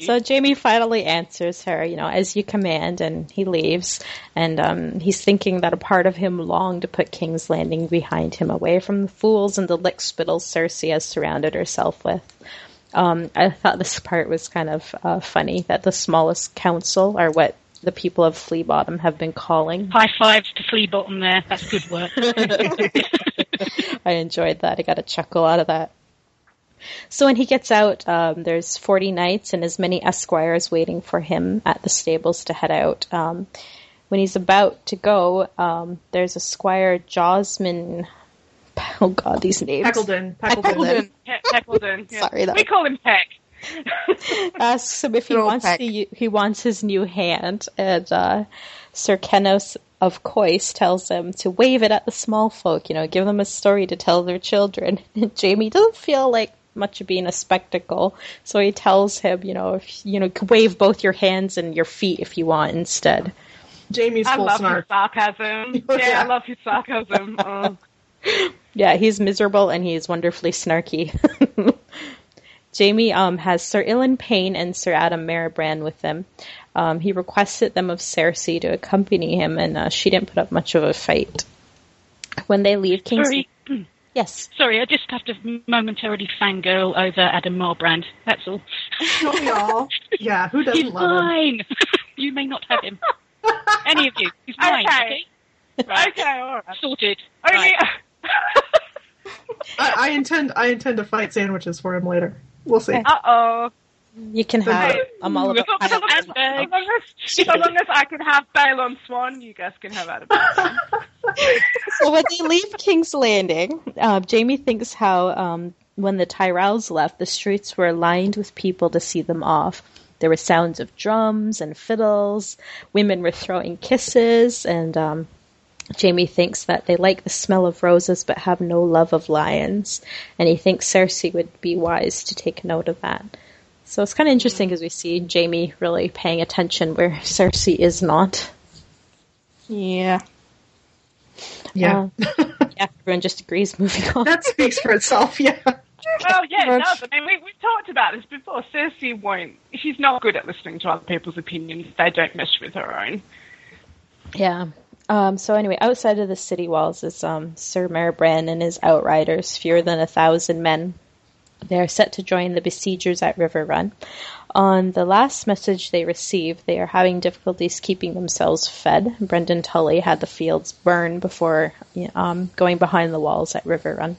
So Jaime finally answers her, you know, as you command, and he leaves. And um, he's thinking that a part of him longed to put King's Landing behind him, away from the fools and the lickspittles Cersei has surrounded herself with. Um, I thought this part was kind of uh, funny that the smallest council are what the people of Flea Bottom have been calling. High fives to Flea Bottom there. That's good work. <laughs> I enjoyed that. I got a chuckle out of that. So when he gets out, um, there's 40 knights and as many esquires waiting for him at the stables to head out. Um, when he's about to go, um, there's a squire, Josmyn. Oh God, these names. Peckledon. Peckledon. Peckledon. Peckledon. Yeah. Sorry, that- we call him Peck. <laughs> asks him if he Good old wants Peck. to, u- he wants his new hand, and uh, Sir Kennos of Kayce tells him to wave it at the small folk. You know, give them a story to tell their children. <laughs> And Jaime doesn't feel like much of being a spectacle, so he tells him, you know, if you know, wave both your hands and your feet if you want instead. Jaime's I full love snark. his sarcasm. <laughs> Oh, yeah, yeah. I love his sarcasm. Oh. Yeah, he's miserable and he's wonderfully snarky. <laughs> Jaime um, has Sir Ilyn Payne and Sir Addam Marbrand with them. Um, he requested them of Cersei to accompany him, and uh, she didn't put up much of a fight. When they leave King's Sorry, <clears throat> yes, sorry, I just have to momentarily fangirl over Addam Marbrand. That's all. Don't we all? Yeah, who doesn't love him? mine. <laughs> you may not have him. <laughs> Any of you. He's mine. Okay. Okay. Right. Okay, all right. Sorted. Only, Right. I, I intend I intend to fight sandwiches for him later. We'll see. Uh oh. you can have. Hey. I'm all about. So long as, so long as, so long as I can have Balon Swann, you guys can have Addam. so <laughs> when they leave King's Landing, uh, Jaime thinks how um, when the Tyrells left, the streets were lined with people to see them off. There were sounds of drums and fiddles. Women were throwing kisses, and um, Jaime thinks that they like the smell of roses but have no love of lions. And he thinks Cersei would be wise to take note of that. So it's kind of interesting because we see Jaime really paying attention where <laughs> Cersei is not. Yeah. Yeah, Uh, <laughs> yeah, everyone just agrees. Moving on. that speaks for itself. Yeah. Well, yeah, it does. I mean, we, we've talked about this before. Cersei won't. She's not good at listening to other people's opinions. They don't mesh with her own. Yeah. Um, so anyway, outside of the city walls is um, Sir Marbrand and his outriders, fewer than a thousand men. They are set to join the besiegers at Riverrun. On the last message they received, they are having difficulties keeping themselves fed. Brynden Tully had the fields burned before um, going behind the walls at River Run.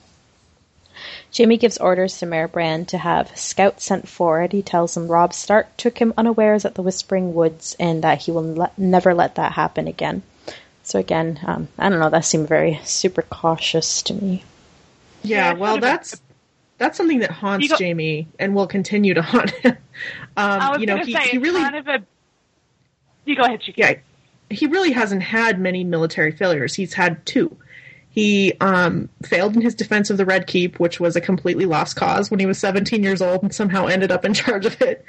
Jaime gives orders to Marbrand to have scouts sent forward. He tells them Robb Stark took him unawares at the Whispering Woods and that he will let, never let that happen again. So again, um, I don't know. That seemed very super cautious to me. Yeah, Yeah, well, sort a- that's that's something that haunts You got- Jaime and will continue to <laughs> haunt him. Um, I was you know, he, say he really, kind of a. You go ahead, Chicky. yeah, he really hasn't had many military failures. He's had two. He um, failed in his defense of the Red Keep, which was a completely lost cause when he was 17 years old and somehow ended up in charge of it.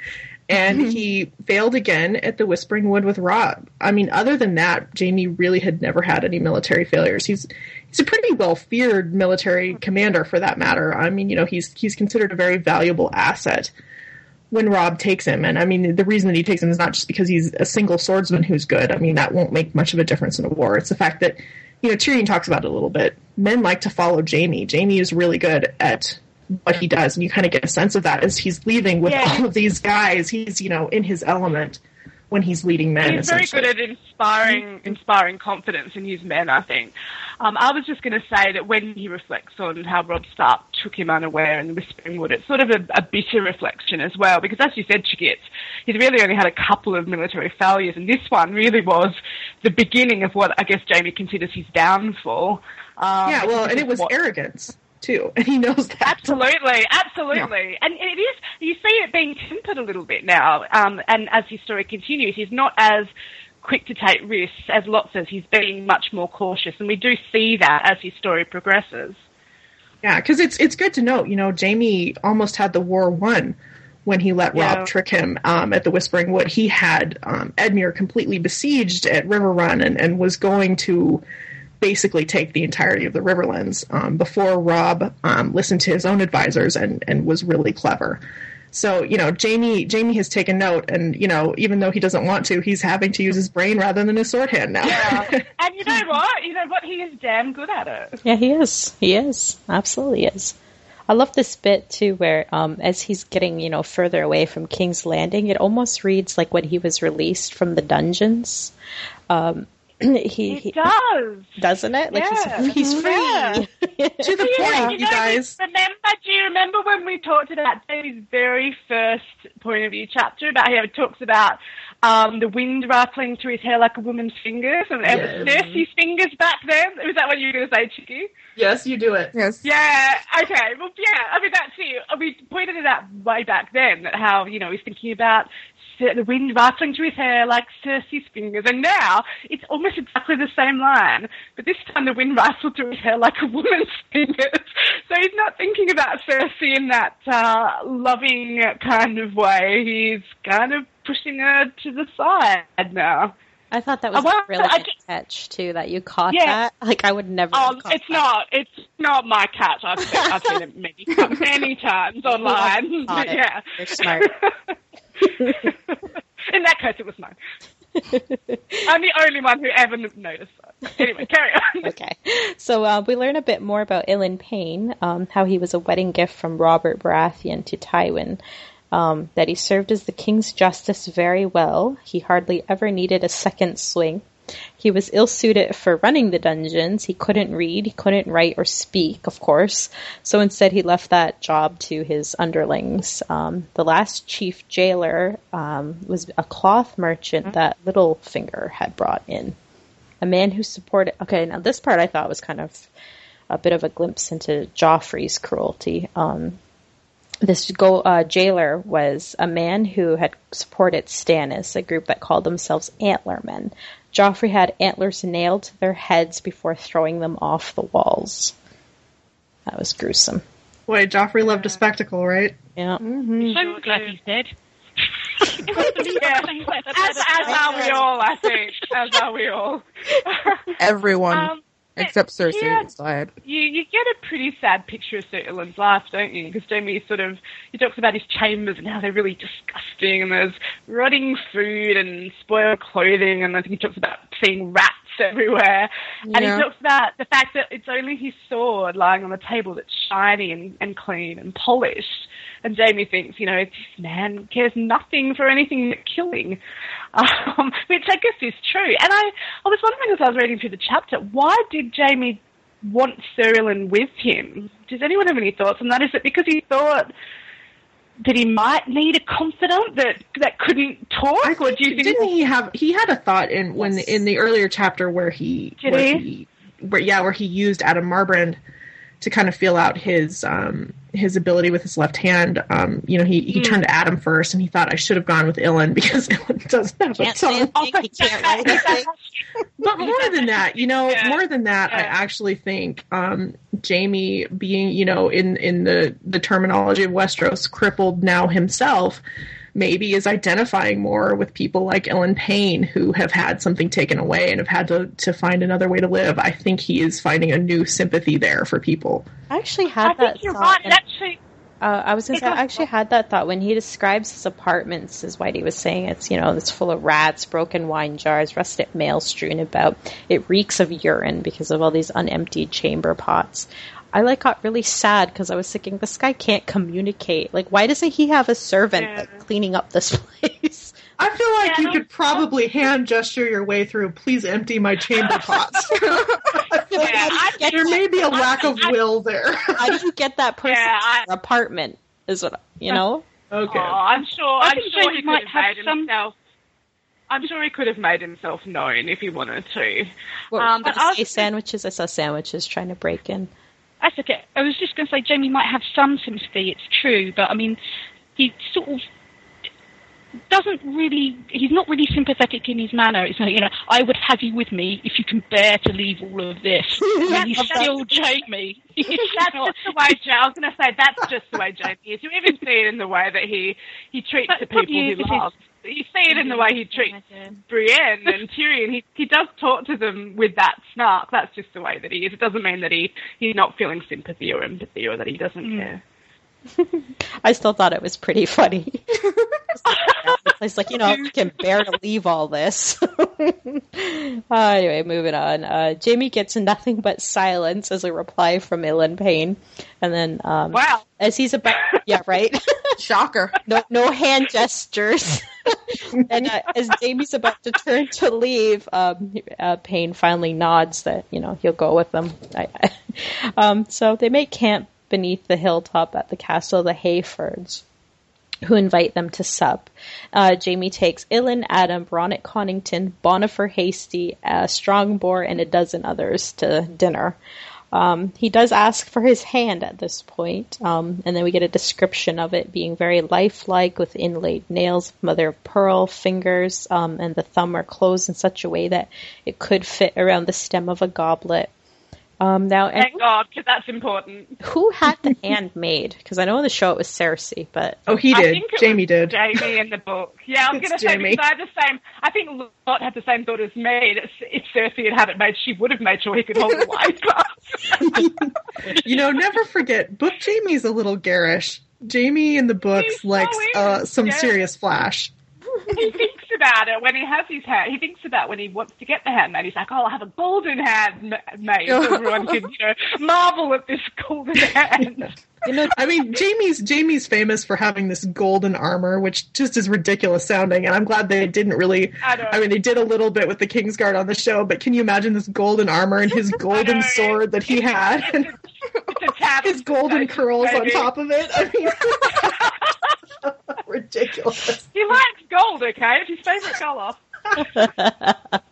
And mm-hmm. he failed again at the Whispering Wood with Robb. I mean, other than that, Jaime really had never had any military failures. He's he's a pretty well feared military commander for that matter. I mean, you know, he's he's considered a very valuable asset when Robb takes him. And I mean, the reason that he takes him is not just because he's a single swordsman who's good. I mean, that won't make much of a difference in a war. It's the fact that, you know, Tyrion talks about it a little bit. Men like to follow Jaime. Jaime is really good at what he does, and you kind of get a sense of that as he's leaving with Yeah. all of these guys. He's, you know, in his element. when he's leading men. He's very good at inspiring, inspiring confidence in his men. I think. Um, I was just going to say that when he reflects on how Robb Stark took him unaware in Whispering Wood, it's sort of a, a bitter reflection as well. Because as you said, Chigits, he's really only had a couple of military failures, and this one really was the beginning of what I guess Jaime considers his downfall. Um, Yeah, well, and it was what- arrogance too, <laughs> and he knows that. Absolutely, <laughs> absolutely, and it is. You see it being tempered a little bit now, um, and as his story continues, he's not as quick to take risks as Lot says. He's being much more cautious, and we do see that as his story progresses. Yeah, because it's it's good to note. You know, Jaime almost had the war won when he let Yeah. Robb trick him um, at the Whispering Wood. He had um, Edmure completely besieged at Riverrun and, and was going to basically take the entirety of the Riverlands um, before Robb um, listened to his own advisors and, and was really clever. So you know, Jaime Jaime has taken note, and you know, even though he doesn't want to, he's having to use his brain rather than his sword hand now. <laughs> And you know what? You know what? He is damn good at it. Yeah, he is. He is. Absolutely is. I love this bit too, where um, as he's getting you know further away from King's Landing, it almost reads like when he was released from the dungeons. Um, <clears throat> he, It he does. doesn't it? Like Yeah. he's, he's free. Yeah. <laughs> to the Yeah, point, you know, guys. Remember? Do you remember when we talked about Jaime's very first point of view chapter about how it talks about um, the wind rattling through his hair like a woman's fingers and Yes. Cersei's fingers back then? Was that what you were going to say, Chicky? Yes, you do it. Yes. Yeah. Okay. Well, yeah. I mean, that's it. We pointed it out way back then that how you know he's thinking about Cer- the wind rattling through his hair like Cersei's fingers, and now it's almost exactly the same line, but this time the wind rattled through his hair like a woman's <laughs> fingers. So he's not thinking about Cersei in that uh, loving kind of way. He's kind of pushing her to the side now. I thought that was a really I good ju- catch too. That you caught Yeah. that. <laughs> Like I would never. Have caught it's that. not. It's not my catch. I've seen, I've seen it many, <laughs> many times online. Caught it. yeah, You're smart. <laughs> In that case, it was mine. <laughs> I'm the only one who ever noticed that. Anyway, carry on. <laughs> okay. So uh, we learn a bit more about Ilyn Payne, um, how he was a wedding gift from Robert Baratheon to Tywin. Um, that he served as the king's justice very well. He hardly ever needed a second swing. He was ill suited for running the dungeons. He couldn't read, he couldn't write or speak, of course. So instead, he left that job to his underlings. Um, the last chief jailer um, was a cloth merchant that Littlefinger had brought in a man who supported. Okay, now this part I thought was kind of a bit of a glimpse into Joffrey's cruelty. Um, this go, uh, jailer was a man who had supported Stannis, a group that called themselves Antlermen. Joffrey had antlers nailed to their heads before throwing them off the walls. That was gruesome. Boy, Joffrey loved a spectacle, right? Yeah. So glad he's dead. <laughs> Yeah. As, as are we all, I think. As are we all. Everyone Um, except Cersei yeah. you you get a pretty sad picture of Sir Ilyn's life, don't you? Because Jaime sort of he talks about his chambers and how they're really disgusting, and there's rotting food and spoiled clothing, and I think he talks about seeing rats everywhere, and he talks about the fact that it's only his sword lying on the table that's shiny and, and clean and polished. And Jaime thinks, you know, this man cares nothing for anything but killing, um, <laughs> which I guess is true. And I, I was wondering as I was reading through the chapter, why did Jaime want Sir Ilyn with him? Does anyone have any thoughts on that? Is it because he thought that he might need a confidant that that couldn't talk, or do you think? Didn't he have? He had a thought in when in the earlier chapter where he, where he? where yeah, where he used Addam Marbrand to kind of feel out his um his ability with his left hand. Um, you know, he he turned to Addam first, and he thought I should have gone with Ilyn <laughs> because Ilyn doesn't have a Can't a tongue. thing. He can't write. <laughs> But more than that, you know, Yeah. more than that, I actually think um, Jaime being, you know, in in the the terminology of Westeros, crippled now himself, maybe is identifying more with people like Ilyn Payne who have had something taken away and have had to to find another way to live. I think he is finding a new sympathy there for people. I actually had I that think you're thought. right. actually, Uh, I was going to say, I actually had that thought when he describes his apartments, as Whitey was saying. It's, you know, it's full of rats, broken wine jars, rusted mail strewn about. It reeks of urine because of all these unemptied chamber pots. I like got really sad because I was thinking, this guy can't communicate. Like, why doesn't he have a servant Yeah. like, cleaning up this <laughs> place? I feel like Yeah, you could probably hand gesture your way through. Please empty my chamber <laughs> pots. <laughs> I like Yeah, there may be a lack of I- will there. How do you get that person Yeah, I- to apartment? Is what you know? okay. Oh, I'm sure. I I'm think sure James he might could have have made some- himself. I'm sure he could have made himself known if he wanted to. What, Um, did but I say was- sandwiches? I saw sandwiches trying to break in. That's okay. I was just going to say Jaime might have some sympathy. It's true, but I mean, he sort of doesn't really. He's not really sympathetic in his manner. It's like you know, I would have you with me if you can bear to leave all of this. <laughs> and he's still Jaime. <laughs> <laughs> That's not- just the way. Ja- I was going to say that's just the way Jaime is. You even see it in the way that he he treats But the people he loves. You see it in the way he treats Brienne and Tyrion. He he does talk to them with that snark. That's just the way that he is. It doesn't mean that he he's not feeling sympathy or empathy or that he doesn't Mm. care. <laughs> I still thought it was pretty funny. <laughs> it's like you know, you can bear to leave all this. <laughs> uh, anyway, moving on. Uh, Jaime gets nothing but silence as a reply from Ilyn Payne, and then um, Wow. as he's about, yeah, right. <laughs> Shocker. no, no hand gestures. <laughs> and uh, as Jaime's about to turn to leave, um, uh, Payne finally nods that you know he'll go with them. I, I, um, so they make camp beneath the hilltop at the castle of the Hayfords, who invite them to sup. Uh, Jaime takes Ilyn, Addam, Bronick Connington, Bonifer Hasty, uh, Strongboar, and a dozen others to dinner. Um, he does ask for his hand at this point, um, and then we get a description of it being very lifelike with inlaid nails, mother of pearl fingers, um, and the thumb are closed in such a way that it could fit around the stem of a goblet. Um, now, and Thank God, because that's important. who had the <laughs> hand made? Because I know in the show it was Cersei, but Oh, he I did. think it Jaime was did. Jaime in the book. <laughs> Yeah, I was going to say Jaime. because I had the same. I think Lot had the same thought as me. That if Cersei had had it made, she would have made sure he could hold the <laughs> wine glass. You know, never forget, book Jaime's a little garish. Jaime in the books He so likes uh, some yeah. serious flash. About it when he has his hand. He thinks about when he wants to get the hand made. He's like, "Oh, I'll have a golden hand ma- made. So <laughs> everyone can, you know, marvel at this golden <laughs> hand." you know, I mean, Jaime's Jaime's famous for having this golden armor, which just is ridiculous sounding. And I'm glad they didn't really. I. I mean, they did a little bit with the Kingsguard on the show, but can you imagine this golden armor and his <laughs> golden sword that he had, and It's a tab. his golden curls on top of it? I mean, ridiculous. He likes gold, okay? It's his favorite color. <laughs>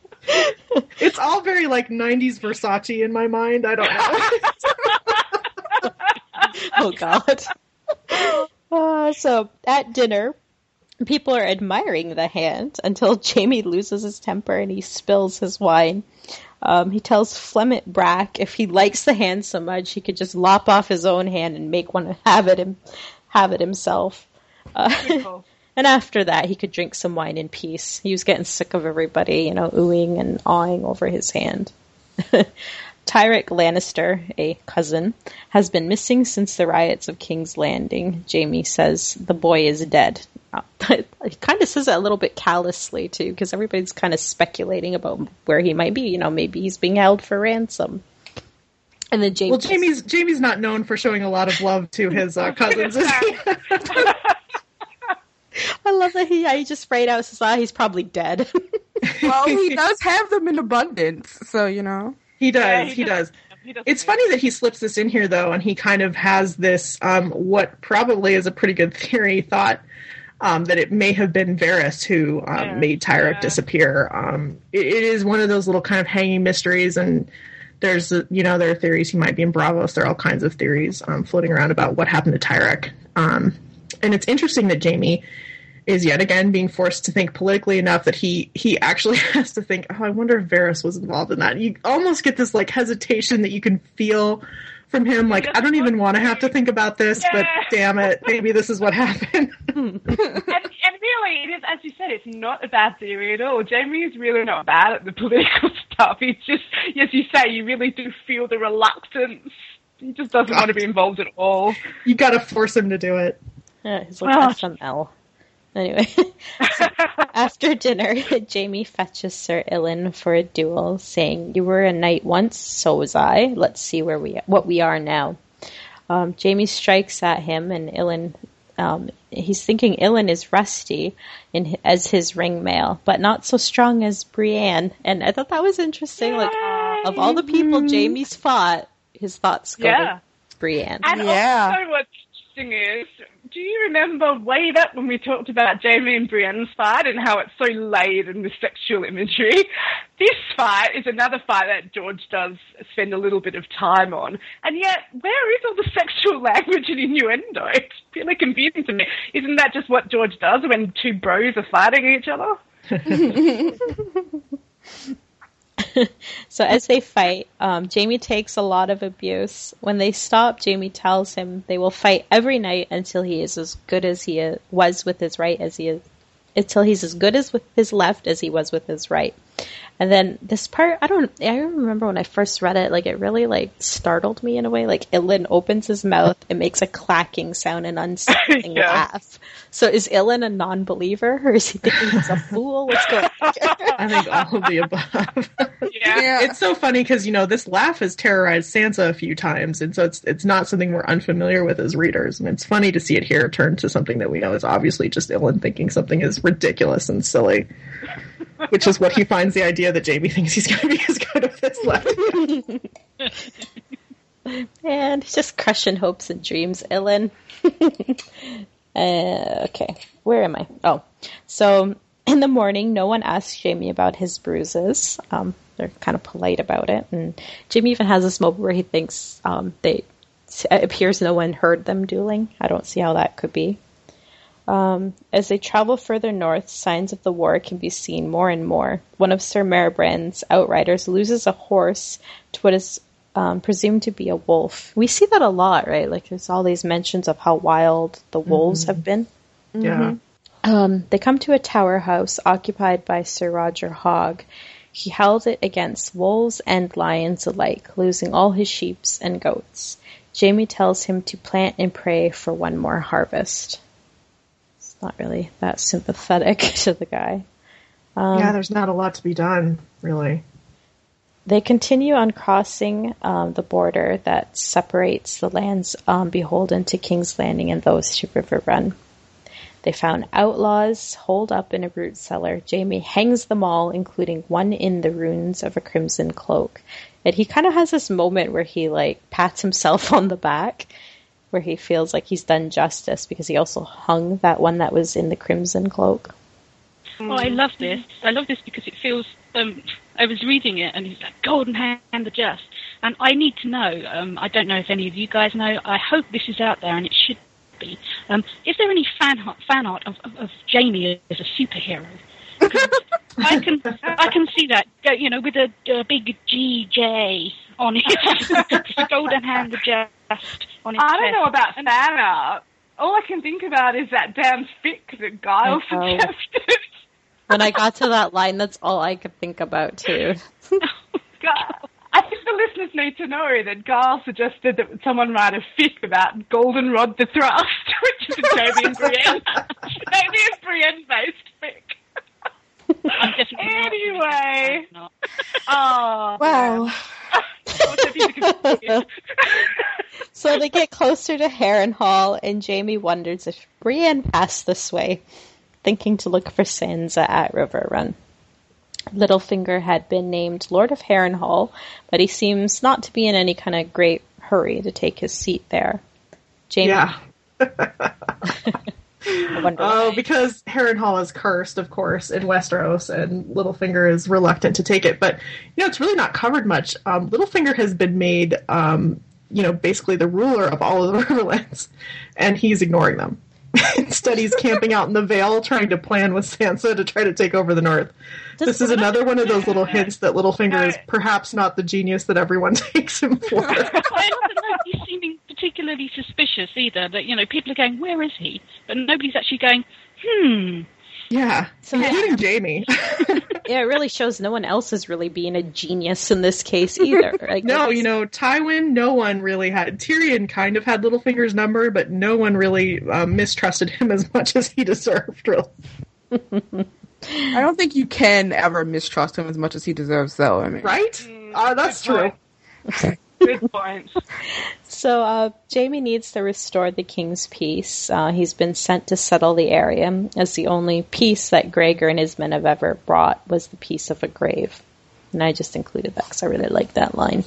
It's all very like '90s Versace in my mind. I don't know. <laughs> oh god. Uh, so at dinner, people are admiring the hand until <laughs> Jaime loses his temper and he spills his wine. Um, he tells Flement Brax if he likes the hand so much, he could just lop off his own hand and make one have it him, have it himself. Uh, <laughs> and after that, he could drink some wine in peace. He was getting sick of everybody, you know, oohing and awing over his hand. <laughs> Tyrek Lannister, a cousin, has been missing since the riots of King's Landing. Jaime says the boy is dead. Uh, <laughs> he kind of says that a little bit callously too, because everybody's kind of speculating about where he might be. You know, maybe he's being held for ransom. And then Jaime, Well, Jaime's Jaime's not known for showing a lot of love to his uh, cousins. Is he? I love that he, yeah, he just sprayed out says, ah, he's probably dead. <laughs> Well, he <laughs> does have them in abundance, so you know. he does. Yeah, he, does. He doesn't It's funny that he slips this in here though, and he kind of has this um, what probably is a pretty good theory thought um, that it may have been Varys who um, Yeah. made Tyrek Yeah. disappear. Um, it, it is one of those little kind of hanging mysteries, and there's uh, you know there are theories he might be in Braavos. There are all kinds of theories um, floating around about what happened to Tyrek. Um, and it's interesting that Jaime is yet again being forced to think politically enough that he he actually <laughs> has to think, oh, I wonder if Varys was involved in that. You almost get this like hesitation that you can feel from him, like I don't even want to have to think about this, but damn it, maybe this is what happened. <laughs> and, and really, it is as you said, it's not a bad theory at all. Jaime is really not bad at the <laughs> political stuff. He's just, as you say, you really do feel the reluctance. He just doesn't want to be involved at all. you got to force him to do it. Yeah, he's like Oh. Ah. FML. Anyway, <laughs> so after dinner, <laughs> Jaime fetches Sir Ilyn for a duel, saying, "You were a knight once, so was I. Let's see where we what we are now." Um, Jaime strikes at him, and Ilyn um, he's thinking Ilyn is rusty in as his ring mail, but not so strong as Brienne. And I thought that was interesting. Like of all the people Jaime's fought, his thoughts go Yeah. to Brienne. And Yeah. also what's interesting is, do you remember way back when we talked about Jaime and Brienne's fight and how it's so laden with sexual imagery? This fight is another fight that George does spend a little bit of time on. And yet, where is all the sexual language and innuendo? It's really confusing to me. Isn't that just what George does when two bros are fighting each other? <laughs> <laughs> So as they fight, um, Jaime takes a lot of abuse. When they stop, Jaime tells him they will fight every night until he is as good as he is, was with his right as he is, until he's as good as with his left as he was with his right. And then this part, I don't, I remember when I first read it, like it really like startled me in a way. Like Ilyn opens his mouth, it makes a clacking sound and unsettling <laughs> Yeah. laugh. So is Ilyn a non-believer or is he thinking he's a fool? What's going on? <laughs> I think all of the above. Yeah. Yeah. It's so funny because you know this laugh has terrorized Sansa a few times, and so it's it's not something we're unfamiliar with as readers, and it's funny to see it here turn to something that we know is obviously just Ilyn thinking something is ridiculous and silly, which is what he finds the idea that Jaime thinks he's going to be as good with his left. And just crushing hopes and dreams, Ilyn. <laughs> uh, okay, where am I? Oh, so in the morning, no one asks Jaime about his bruises. Um, they're kind of polite about it, and Jaime even has this moment where he thinks um, they it appears no one heard them dueling. I don't see how that could be. Um, as they travel further north, signs of the war can be seen more and more. One of Sir Marbrand's outriders loses a horse to what is um, presumed to be a wolf. We see that a lot, right? Like there's all these mentions of how wild the wolves have been. Yeah. Um, they come to a tower house occupied by Sir Roger Hogg. He held it against wolves and lions alike, losing all his sheep and goats. Jaime tells him to plant and pray for one more harvest. Not really that sympathetic <laughs> to the guy. yeah, there's not a lot to be done, really. They continue on crossing um, the border that separates the lands um, beholden to King's Landing and those to Riverrun. They found outlaws holed up in a root cellar. Jaime hangs them all, including one in the ruins of a crimson cloak. And he kind of has this moment where he like pats himself <laughs> on the back, where he feels like he's done justice because he also hung that one that was in the crimson cloak. Oh, I love this. I love this because it feels. Um, I was reading it, and it's like Golden Hand the Just. And I need to know. Um, I don't know if any of you guys know. I hope this is out there, and it should be. Um, is there any fan art, fan art of, of, of Jaime as a superhero? I can I can see that you know with a, a big GJ on it, Golden Hand the Just on his I don't chest. know about fan art. Uh, all I can think about is that damn fic that Guile oh, I know. suggested. When I got to that line, that's all I could think about too. Guile- <laughs> I think the listeners need to know that Guile suggested that someone write a fic about Goldenrod the Thrust, <laughs> which is a Jaime and Brienne, Jaime and Brienne based fic. I'm definitely not- Anyway. not. <laughs> Oh, Well, man. <laughs> So they get closer to Harrenhal, and Jaime wonders if Brienne passed this way, thinking to look for Sansa at Riverrun. Littlefinger had been named Lord of Harrenhal, but he seems not to be in any kind of great hurry to take his seat there. Jaime, Yeah. <laughs> <laughs> <laughs> I wonder Oh, why. because Harrenhal is cursed, of course, in Westeros, and Littlefinger is reluctant to take it. But you know, it's really not covered much. Um, Littlefinger has been made, um, you know, basically the ruler of all of the <laughs> Riverlands, and he's ignoring them. <laughs> Instead, he's camping out in the Vale, trying to plan with Sansa to try to take over the North. this is another one of those little hints that Littlefinger is perhaps not the genius that everyone takes him for. Particularly suspicious either. That you know, people are going, "Where is he?" But nobody's actually going, "Hmm." yeah, so, including Jaime. <laughs> <laughs> yeah, it really shows no one else is really being a genius in this case either. Like, <laughs> No, you know, Tywin, no one really had. Tyrion kind of had Littlefinger's number, but no one really um, mistrusted him as much as he deserved, really. I don't think you can ever mistrust him as much as he deserves, though. I mean, Right? Uh, that's true. Good point. So uh, Jamie needs to restore the king's peace. Uh, he's been sent to settle the area, as the only peace that Gregor and his men have ever brought was the peace of a grave. And I just included that because I really like that line.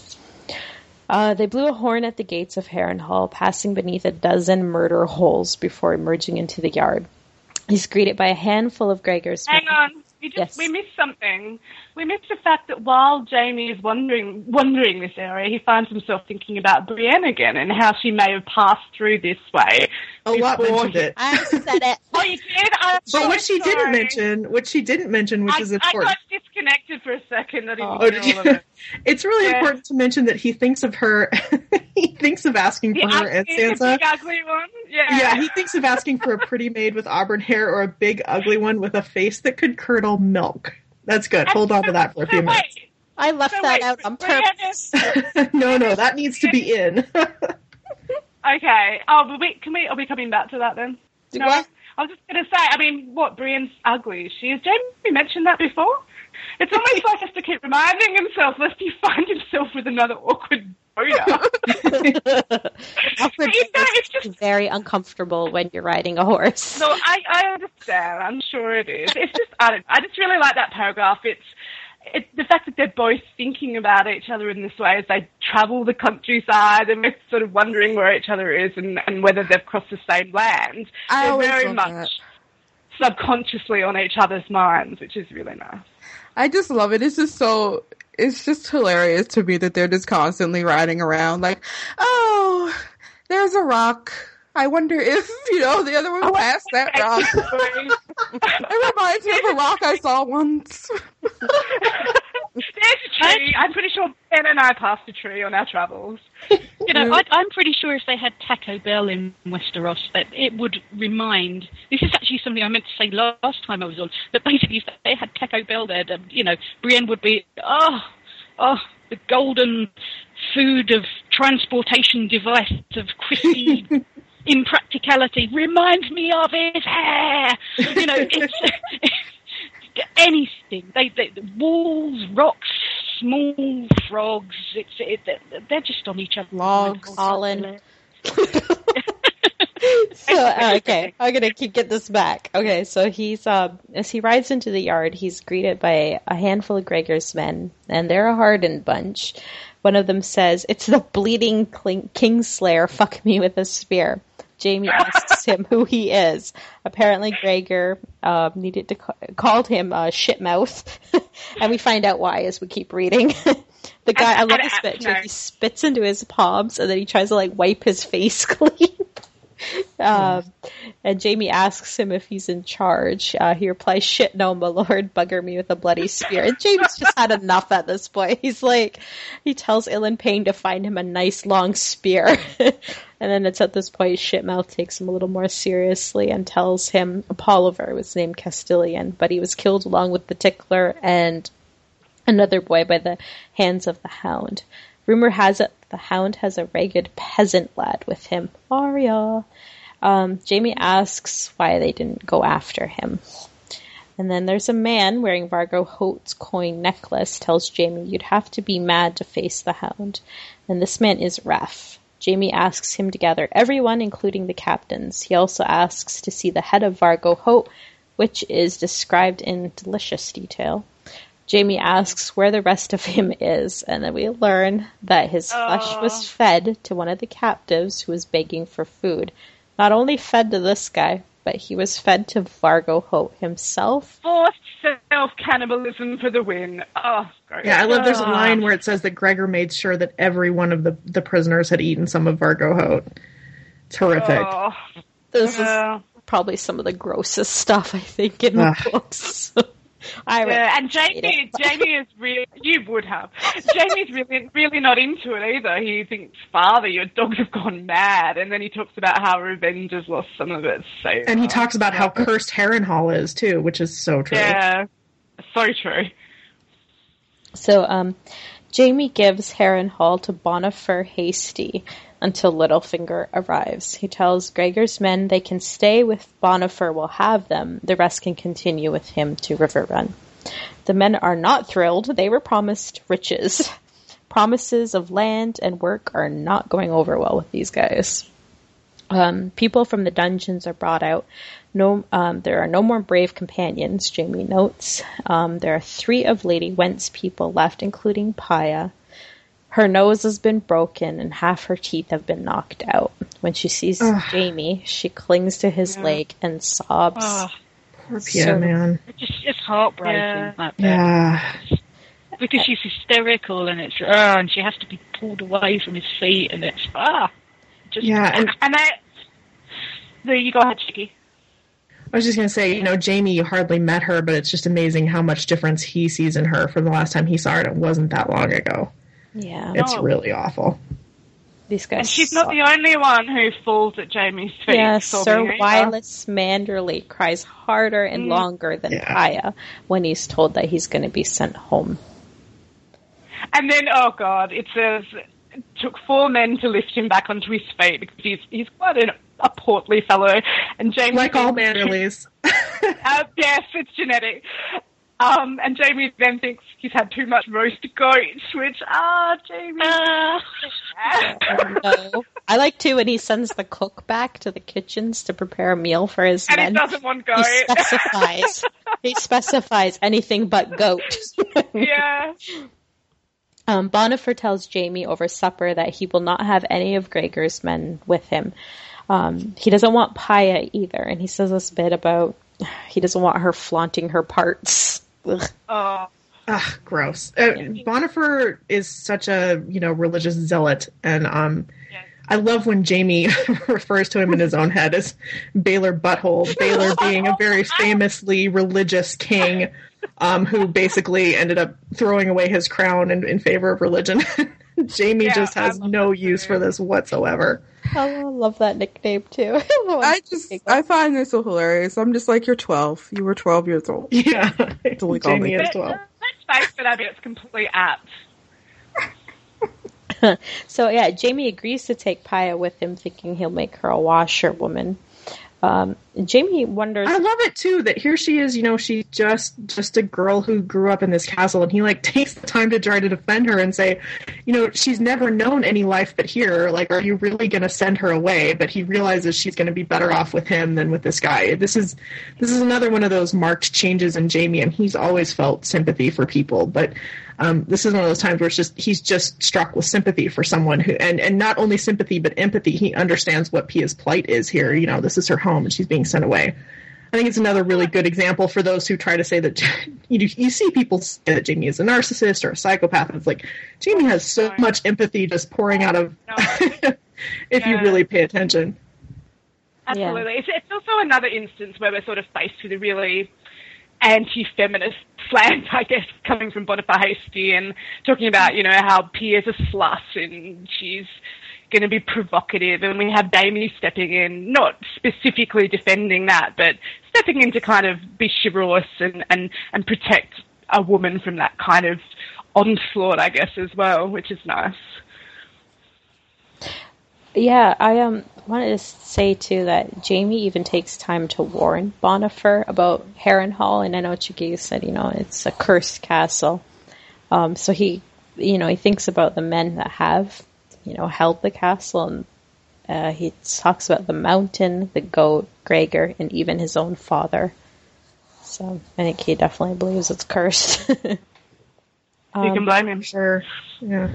Uh, they blew a horn at the gates of Harrenhal, passing beneath a dozen murder holes before emerging into the yard. He's greeted by a handful of Gregor's Hang men. on. We just Yes. we missed something. We missed the fact that while Jaime is wandering wandering this area, he finds himself thinking about Brienne again and how she may have passed through this way. A lot before mentioned he- it. I said it. <laughs> Oh, you did. I'm But so what she didn't mention, what she didn't mention, which I, is I important, got disconnected for a second. I didn't Oh, did you? it. <laughs> it's really Yeah. important to mention that he thinks of her. <laughs> he thinks of asking The for her and ugly, the Sansa. big ugly one. Yeah. Yeah, he thinks of asking for a pretty maid with auburn hair or a big ugly one with a face that could curdle milk. That's good. Hold on to that for a few So minutes. wait, I left so that wait, out on purpose. no, no, that needs to be in. Okay. Oh, but we can we are we coming back to that then? No. What? I was just gonna say. I mean, what Brienne's ugly. She is. Jaime mentioned that before. It's almost like he has to keep reminding himself lest he find himself with another awkward boner. <laughs> <laughs> Awkward You know, it's just- very uncomfortable when you're riding a horse. No, I, I understand. I'm sure it is. It's just I don't. I just really like that paragraph. It's. It, the fact that they're both thinking about each other in this way as they travel the countryside and they're sort of wondering where each other is and, and whether they've crossed the same land. I they're very much that. subconsciously on each other's minds, which is really nice. I just love it. It's just so. It's just hilarious to me that they're just constantly riding around like, oh, there's a rock. I wonder if <laughs> you know the other one passed that rock. <laughs> It reminds me of a rock I saw once. <laughs> There's a tree. I'm pretty sure Ben and I passed a tree on our travels. You know, I, I'm pretty sure if they had Taco Bell in Westeros, that it would remind. This is actually something I meant to say last time I was on. That basically, if they had Taco Bell there, then, you know, Brienne would be, oh, oh, the golden food of transportation device of crispy impracticality reminds me of his hair. You know, it's <laughs> anything. They, they walls, rocks, small frogs. It's it, they're just on each other. Logs. Colin. <laughs> so uh, okay, I'm gonna keep get this back. Okay, so he's uh, as he rides into the yard, he's greeted by a handful of Gregor's men, and they're a hardened bunch. One of them says, "It's the bleeding Kling- Kingslayer. Fuck me with a spear." Jaime asks <laughs> him who he is. Apparently, Gregor uh, needed to ca- called him uh, shitmouth, <laughs> and we find out why as we keep reading. <laughs> the guy, I love this bit. He spits into his palms, and then he tries to like wipe his face clean. <laughs> Um, and Jaime asks him if he's in charge. Uh, he replies, "Shit, no, my lord, bugger me with a bloody spear." And Jaime's just had enough at this point. <laughs> He's like, he tells Ilyn Payne to find him a nice long spear. <laughs> and then it's at this point Shitmouth takes him a little more seriously and tells him Apolliver was named castellan, but he was killed along with the Tickler and another boy by the hands of the Hound. Rumor has it the Hound has a ragged peasant lad with him, Arya. Um, Jaime asks why they didn't go after him. And then there's a man wearing Vargo Hoat's coin necklace tells Jaime you'd have to be mad to face the Hound. And this man is Raff. Jaime asks him to gather everyone, including the captains. He also asks to see the head of Vargo Hoat, which is described in delicious detail. Jaime asks where the rest of him is, and then we learn that his flesh was fed to one of the captives who was begging for food. Not only fed to this guy, but he was fed to Vargo Hoat himself. Forced self cannibalism for the win. Oh, great. Yeah, I love there's a Ah. line where it says that Gregor made sure that every one of the, the prisoners had eaten some of Vargo Hoat. It's horrific. Oh, This yeah. is probably some of the grossest stuff I think in the books. <laughs> I read Yeah, and Jaime, it. Jaime is really, you would have. Jaime's really, really not into it either. He thinks, father, your dogs have gone mad. And then he talks about how revenge has lost some of its savor. And he talks about how cursed Harrenhal is too, which is so true. Yeah, so true. So, um, Jaime gives Harrenhal to Bonifer Hasty until Littlefinger arrives. He tells Gregor's men they can stay with Bonifer will have them. The rest can continue with him to Riverrun. The men are not thrilled. They were promised riches. <laughs> promises of land and work are not going over well with these guys. Um, people from the dungeons are brought out. No, um, there are no more brave companions. Jaime notes um, there are three of Lady Whent's people left, including Pia. Her nose has been broken and half her teeth have been knocked out. When she sees Jaime, she clings to his leg and sobs. Oh, Poor Pia, So- man. it's just it's heartbreaking. Yeah. Yeah. because she's hysterical and it's ah, and she has to be pulled away from his feet and it's ah, just Yeah, and And I, there you go ahead, Chicky. I was just gonna say, you know, Jaime you hardly met her, but it's just amazing how much difference he sees in her from the last time he saw her. and It wasn't that long ago. Yeah, It's No. really awful. these guys. And she's not the only one who falls at Jaime's feet. Yeah, sobbing Sir either. Wylis Manderly cries harder and Mm. longer than Yeah. Pia when he's told that he's going to be sent home. And then, oh god, it says it took four men to lift him back onto his feet because he's he's quite an, a portly fellow. And Jaime, Like all thinks- Manderlys. <laughs> uh, yes, it's genetic. Um, and Jaime then thinks he's had too much roast goat, which ah, Jaime. ah. no. <laughs> I like too when he sends the cook back to the kitchens to prepare a meal for his and he men. doesn't want goat. He specifies. <laughs> he specifies anything but goat. yeah. Um, Bonifer tells Jaime over supper that he will not have any of Gregor's men with him. Um, he doesn't want Pia either, and he says this bit about he doesn't want her flaunting her parts. Ugh. Oh. Ugh, gross. Uh, Bonifer is such a you know religious zealot, and um, Yeah. I love when Jaime <laughs> refers to him in his own head as Baelor Butthole. Baelor being a very <laughs> famously religious king, um, who basically ended up throwing away his crown in, in favor of religion. <laughs> Jaime Yeah, just has no use for this whatsoever. Oh, I love that nickname too. <laughs> I just I find this so hilarious. I'm just like, you're 12. You were 12 years old. <laughs> Yeah, we call Jaime me. as But, well. uh, let's face it, I it's completely apt. <laughs> So yeah, Jaime agrees to take Pia with him, thinking he'll make her a washerwoman. Um, Jaime wonders. I love it too that here she is, you know, she's just just a girl who grew up in this castle and he like <laughs> takes the time to try to defend her and say, you know, she's never known any life but here. Like, are you really gonna send her away? But he realizes she's gonna be better off with him than with this guy. This is this is another one of those marked changes in Jaime and he's always felt sympathy for people, but um, this is one of those times where it's just he's just struck with sympathy for someone who and and not only sympathy but empathy. He understands what Pia's plight is here. You know, this is her home and she's being sent away. I think it's another really good example for those who try to say that <laughs> you you see people say that Jaime is a narcissist or a psychopath. It's like Jaime has so much empathy just pouring out of <laughs> if you really pay attention. Absolutely. It's, it's also another instance where we're sort of faced with a really anti-feminist slant, I guess, coming from Bonifer Hasty and talking about, you know, how Pia's a slut and she's going to be provocative and we have Jaime stepping in, not specifically defending that, but stepping in to kind of be chivalrous and, and, and protect a woman from that kind of onslaught, I guess, as well, which is nice. Yeah, I um wanted to say too that Jaime even takes time to warn Bonifer about Harrenhal, and I know Chigi said, you know, it's a cursed castle. Um, so he, you know, he thinks about the men that have, you know, held the castle, and uh, he talks about the mountain, the goat, Gregor, and even his own father. So I think he definitely believes it's cursed. <laughs> you can blame him. Sure. Yeah.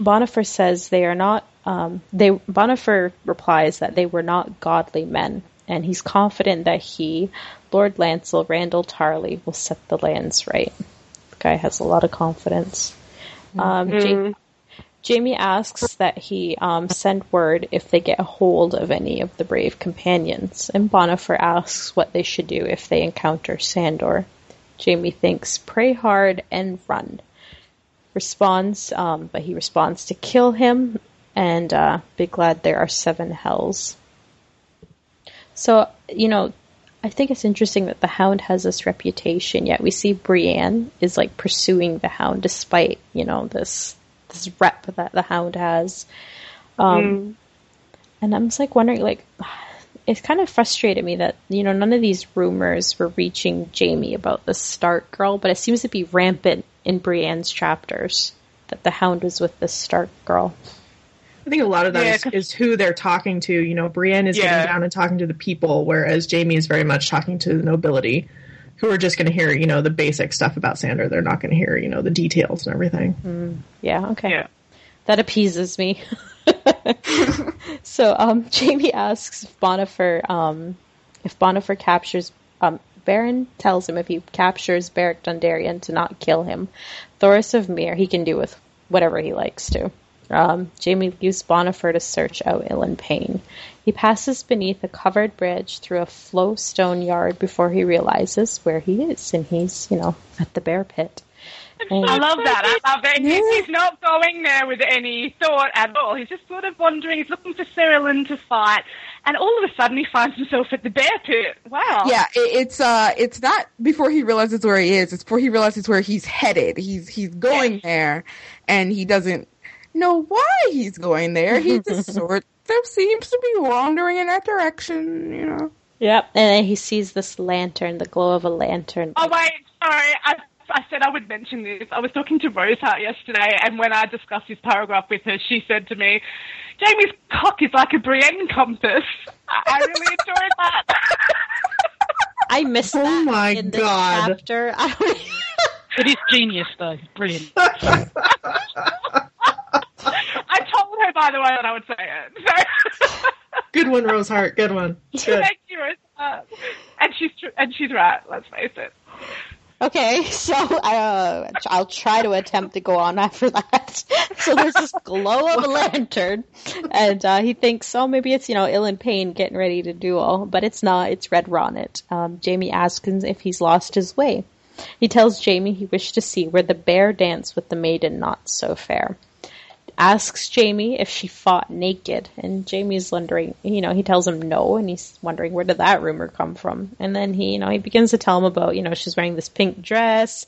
Bonifer says they are not. Um, they Bonifer replies that they were not godly men, and he's confident that he, Lord Lancel Randyll Tarly, will set the lands right. The guy has a lot of confidence. Um, Ja- Jaime asks that he um, send word if they get a hold of any of the brave companions, and Bonifer asks what they should do if they encounter Sandor. Jaime thinks, pray hard and run responds, um, but he responds to kill him, and uh, be glad there are seven hells. So, you know, I think it's interesting that the Hound has this reputation, yet we see Brienne is like pursuing the Hound despite, you know, this this rep that the Hound has. Um, And I'm just like wondering, like, it kind of frustrated me that you know none of these rumors were reaching Jaime about the Stark girl, but it seems to be rampant in Brienne's chapters. that the Hound was with the Stark girl. I think a lot of that Yeah, is 'cause- is who they're talking to. You know, Brienne is Yeah. getting down and talking to the people, whereas Jaime is very much talking to the nobility, who are just going to hear, you know, the basic stuff about Sandor. They're not going to hear, you know, the details and everything. Mm, yeah, okay. Yeah. That appeases me. <laughs> <laughs> so um, <laughs> Jaime asks if Bonifer, um, if Bonifer captures, um, Baron tells him if he captures Beric Dondarrion to not kill him. Thoros of Myr he can do with whatever he likes to. Um, Jaime leaves Bonifer to search out Ilyn Payne. He passes beneath a covered bridge through a flow stone yard before he realizes where he is, and he's, you know, at the bear pit. And- I love that. I <laughs> love it. He's, he's not going there with any thought at all. He's just sort of wandering. He's looking for Ser Ilyn to fight, and all of a sudden he finds himself at the bear pit. Wow. Yeah, it, it's uh, it's not before he realizes where he is. It's before he realizes where he's headed. He's he's going there, and he doesn't know why he's going there. He just <laughs> sort of seems to be wandering in that direction. You know. Yep. And then he sees this lantern, the glow of a lantern. Oh wait, sorry. I I said I would mention this. I was talking to Rosehart yesterday, and when I discussed this paragraph with her, she said to me, "Jaime's cock is like a Brienne compass." I, I really enjoyed that. I missed Oh that my in this God. chapter. <laughs> It is genius, though. Brilliant. <laughs> I told her, by the way, that I would say it. So. Good one, Rosehart. Good one. <laughs> Good. Thank you, Rosehart. And she's tr- and she's right. Let's face it. Okay, <laughs> so uh, I'll try to attempt to go on <laughs> after that. So there's this glow of a lantern, and uh, he thinks, oh, maybe it's you know Ilyn Payne getting ready to duel, but it's not. It's Red Ronnet. Um, Jaime asks him if he's lost his way. He tells Jaime he wished to see where the bear danced with the maiden not so fair. Asks Jaime if she fought naked, and Jaime's wondering, you know, he tells him no, and he's wondering where did that rumor come from. And then he, you know, he begins to tell him about, you know, she's wearing this pink dress.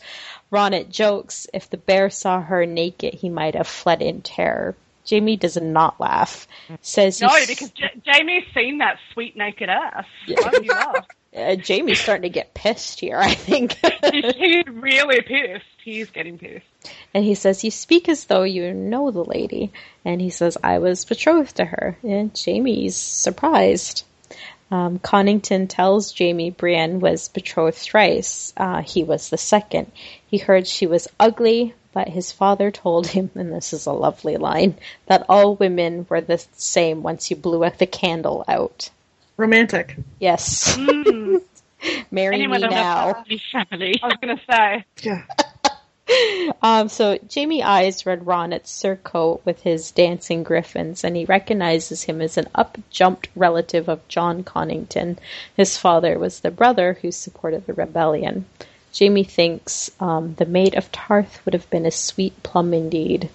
Ronnet jokes if the bear saw her naked, he might have fled in terror. Jaime does not laugh. Says No, because J- Jaime's seen that sweet naked ass. Why would you laugh? uh, Jaime's starting to get pissed here. I think. He's really pissed. He's getting pissed. And he says, You speak as though you know the lady. And he says, I was betrothed to her. And Jaime's surprised. Um, Connington tells Jaime Brienne was betrothed thrice. Uh, he was the second. He heard she was ugly, but his father told him, <laughs> and this is a lovely line, that all women were the same once you blew the candle out. Romantic. Yes. <laughs> Marry Anyone me now. Family. I was going to say. Yeah. <laughs> Um, so Jaime eyes Red Ronnet's surcoat with his dancing griffins, and he recognizes him as an up-jumped relative of Jon Connington. His father was the brother who supported the rebellion. Jaime thinks um, the maid of Tarth would have been a sweet plum indeed.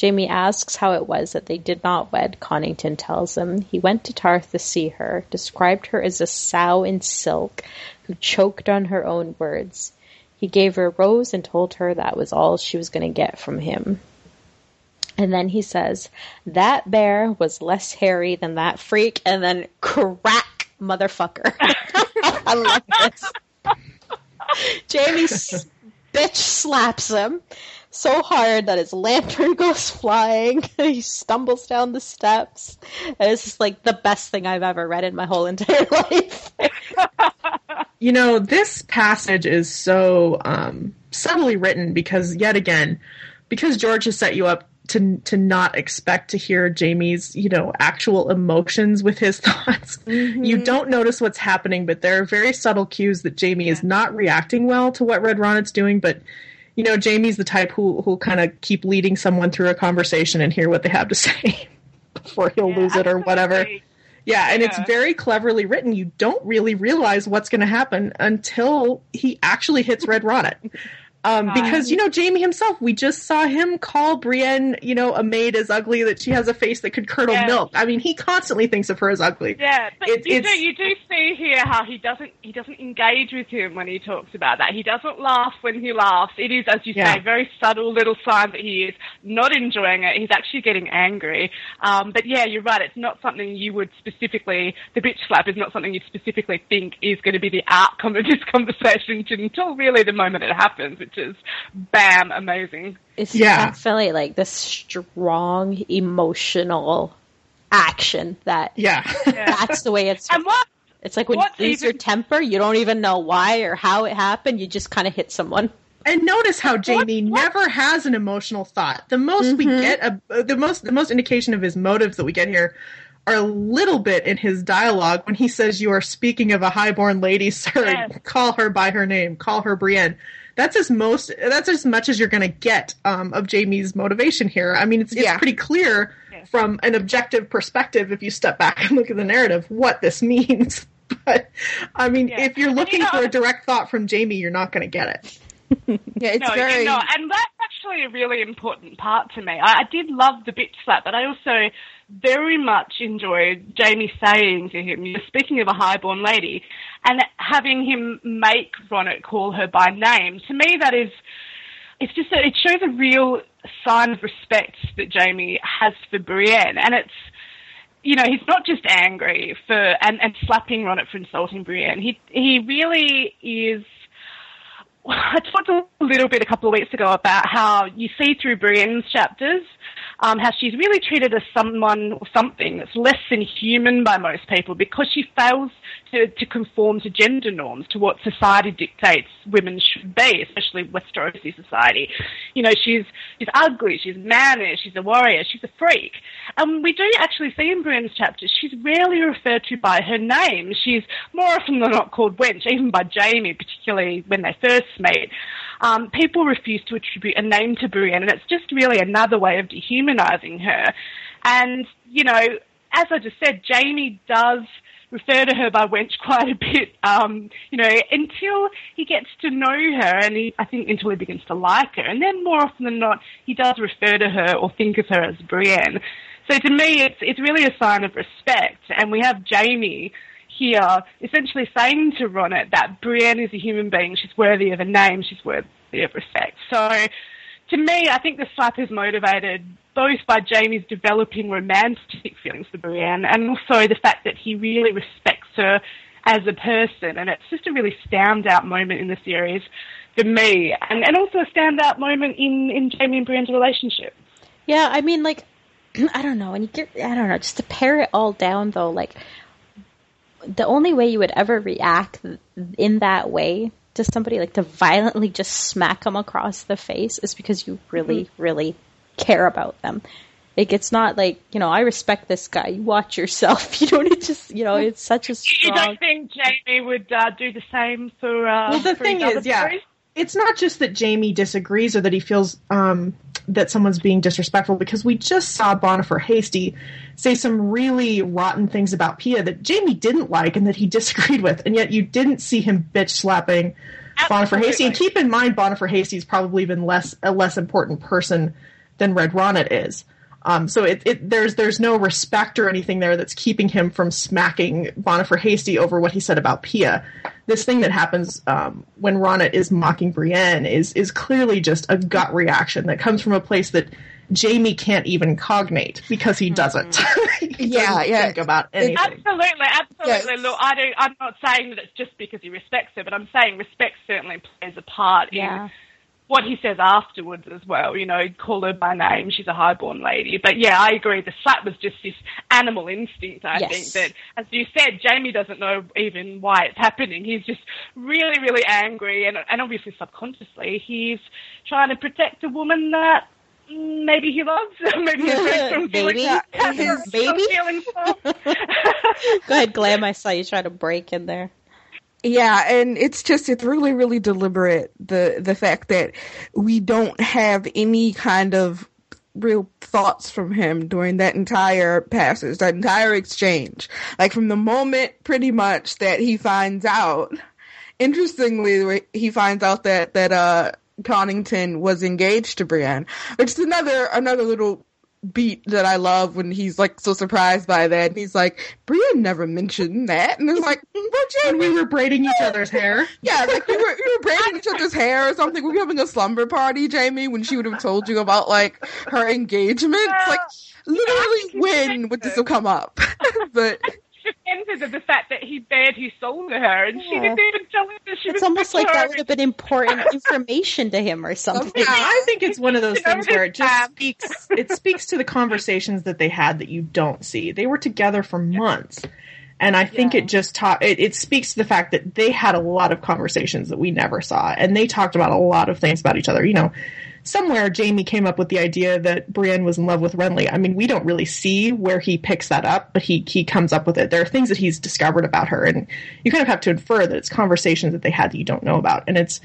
Jaime asks how it was that they did not wed. Connington tells him he went to Tarth to see her, described her as a sow in silk who choked on her own words. He gave her a rose and told her that was all she was going to get from him. And then he says, That bear was less hairy than that freak, and then crack, motherfucker. <laughs> I love this. Jaime bitch slaps him so hard that his lantern <laughs> goes flying. <laughs> he stumbles down the steps. And it's just like the best thing I've ever read in my whole entire life. You know, this passage is so um, subtly written because, yet again, because George has set you up to to not expect to hear Jaime's, you know, actual emotions with his <laughs> thoughts. You don't notice what's happening, but there are very subtle cues that Jaime is not reacting well to what Red Ronnet's doing. But you know, Jaime's the type who who'll kind of keep leading someone through a conversation and hear what they have to <laughs> say before he'll lose it or whatever. Yeah, and it's very cleverly written. You don't really realize what's going to happen until he actually hits Red Ronnet. <laughs> Um, because you know Jaime himself, we just saw him call Brienne, you know, a maid as ugly that she has a face that could curdle Yeah. milk. I mean, he constantly thinks of her as ugly. Yeah, but It- you do you do see here how he doesn't he doesn't engage with him when he talks about that. He doesn't laugh when he laughs. It is, as you Yeah. say, very subtle little sign that he is not enjoying it. He's actually getting angry. Um, but yeah, you're right. It's not something you would specifically. The bitch slap is not something you specifically think is going to be the outcome of this <laughs> conversation until really the moment it happens, which just bam, amazing. It's Yeah. definitely like the strong emotional action that Yeah. <laughs> that's the way it's And what it's like when you lose your temper you don't even know why or how it happened you just kind of hit someone And notice how Jaime never has an emotional thought. The most we mm-hmm. get, a, uh, the most the most indication of his motives that we get here are a little bit in his dialogue when he says, "You are speaking of a highborn lady, sir. Yes. Call her by her name. Call her Brienne." That's as most. That's as much as you're going to get um, of Jaime's motivation here. I mean, it's, it's Yeah. pretty clear Yes. from an objective perspective if you step back and look at the narrative what this <laughs> means. But I mean, Yeah. if you're And, you looking know- for a direct thought from Jaime, you're not going to get it. <laughs> Yeah, it's no, very. you know, and that's actually a really important part to me. I, I did love the bitch slap, but I also very much enjoyed Jaime saying to him, "You're speaking of a highborn lady," and having him make Ronnet call her by name. To me, that is, it's just a, it shows a real sign of respect that Jaime has for Brienne, and it's. You know, he's not just angry for and, and slapping Ronnet for insulting Brienne. He he really is <laughs> I talked a little bit a couple of weeks ago about how you see through Brienne's chapters um, how she's really treated as someone or something that's less than human by most people because she fails to, to conform to gender norms, to what society dictates women should be, especially Westerosi society. You know, she's she's ugly, she's mannish, she's a warrior, she's a freak. And we do actually see in Brienne's chapters she's rarely referred to by her name. She's more often than not called wench, even by Jaime, particularly when they first meet. Um, people refuse to attribute a name to Brienne, and it's just really another way of dehumanizing her. And, you know, as I just said, Jaime does refer to her by wench <laughs> quite a bit, um, you know, until he gets to know her and he, I think until he begins to like her. And then more often than not, he does refer to her or think of her as Brienne. So to me, it's, it's really a sign of respect. And we have Jaime here essentially saying to Ronnet that Brienne is a human being, she's worthy of a name, she's worthy of respect. So to me, I think the slap is motivated both by Jaime's developing romantic feelings for Brienne and also the fact that he really respects her as a person. And it's just a really standout moment in the series for me. And, and also a standout moment in, in Jaime and Brienne's relationship. yeah i mean like <clears throat> i don't know and you get i don't know just to pare it all down though like the only way you would ever react in that way to somebody like to violently just smack them across the face is because you really Mm-hmm. really care about them like it's not like you know i respect this guy you watch yourself <laughs> you don't just you know it's such a You strong don't think Jaime would uh, do the same for? Uh, Well, the for thing is, yeah, stories? it's not just that Jaime disagrees or that he feels um, that someone's being disrespectful because we just saw Bonifer Hasty say some really rotten things about Pia that Jaime didn't like and that he <laughs> disagreed with, and yet you didn't see him bitch slapping Bonifer Hasty. And keep in mind, Bonifer Hasty is probably even less a less important person than Red Ronnet is. Um, so it, it there's there's no respect or anything there that's keeping him from smacking Bonifer Hasty over what he said about Pia. This thing that happens um, when Ronnet is mocking Brienne is is clearly just a gut reaction that comes from a place that Jaime can't even cognate because he doesn't. <laughs> he Yeah, doesn't yeah. think about anything. Absolutely, absolutely. Yes. Look, I don't, I'm not saying that it's just because he respects her, but I'm saying respect certainly plays a part Yeah. in what he says afterwards as well. You know, call her by name, she's a highborn lady. But yeah, I agree. The slap was just this animal instinct. I Yes. think that, as you said, Jaime doesn't know even why it's happening. He's just really, really angry, and and obviously subconsciously he's trying to protect a woman that. Maybe he loves, <laughs> maybe he's strong <laughs> Maybe. feelings- His baby? feelings go ahead glam i saw you try to break in there Yeah, and it's just it's really really deliberate the the fact that we don't have any kind of real thoughts from him during that entire passage, that entire exchange. Like from the moment pretty much that he finds out interestingly he finds out that that uh Connington was engaged to Brienne, which is another another little beat that I love when he's like so surprised by that. And he's like, Brienne never mentioned that. And it's like, mm, well, when we were braiding each other's hair. yeah, like we were, we were braiding each other's hair or something. We were having a slumber party, Jaime, when she would have told you about like her engagement? It's like, literally, when would this have come up? <laughs> but depends reminded of the fact that he bared his soul to her, and she didn't even tell him that she It's was almost like that would have been important information to him or something. Yeah, I think it's one of those <laughs> things where it just speaks. It speaks to the conversations that they had that you don't see. They were together for months, and I think Yeah. it just taught. It, it speaks to the fact that they had a lot of conversations that we never saw, and they talked about a lot of things about each other. You know, somewhere Jaime came up with the idea that Brienne was in love with Renly. I mean, we don't really see where he picks that up, but he he comes up with it. There are things that he's discovered about her, and you kind of have to infer that it's conversations that they had that you don't know about, and it's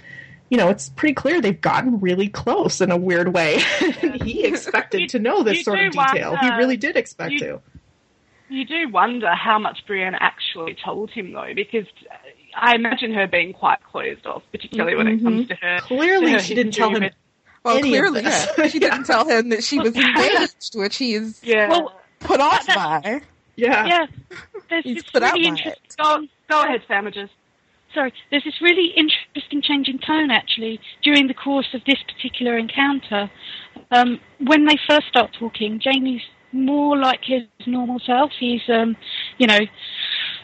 you know, it's pretty clear they've gotten really close in a weird way. <laughs> he expected You- to know this sort of detail. he really did expect you- to. You do wonder how much Brienne actually told him, though, because I imagine her being quite closed off, particularly when it comes mm-hmm. to her. Clearly, to her she didn't tell him with- Well, any of clearly, this. yeah. She didn't <laughs> tell him that she was <laughs> engaged, which he's Yeah. Well, put off that- by. Yeah. yeah, there's He's this put out really by interesting. it. go, go ahead, sandwiches. Sorry, there's this really interesting change in tone actually during the course of this particular encounter. Um, when they first start talking, Jaime's more like his normal self. He's, um, you know,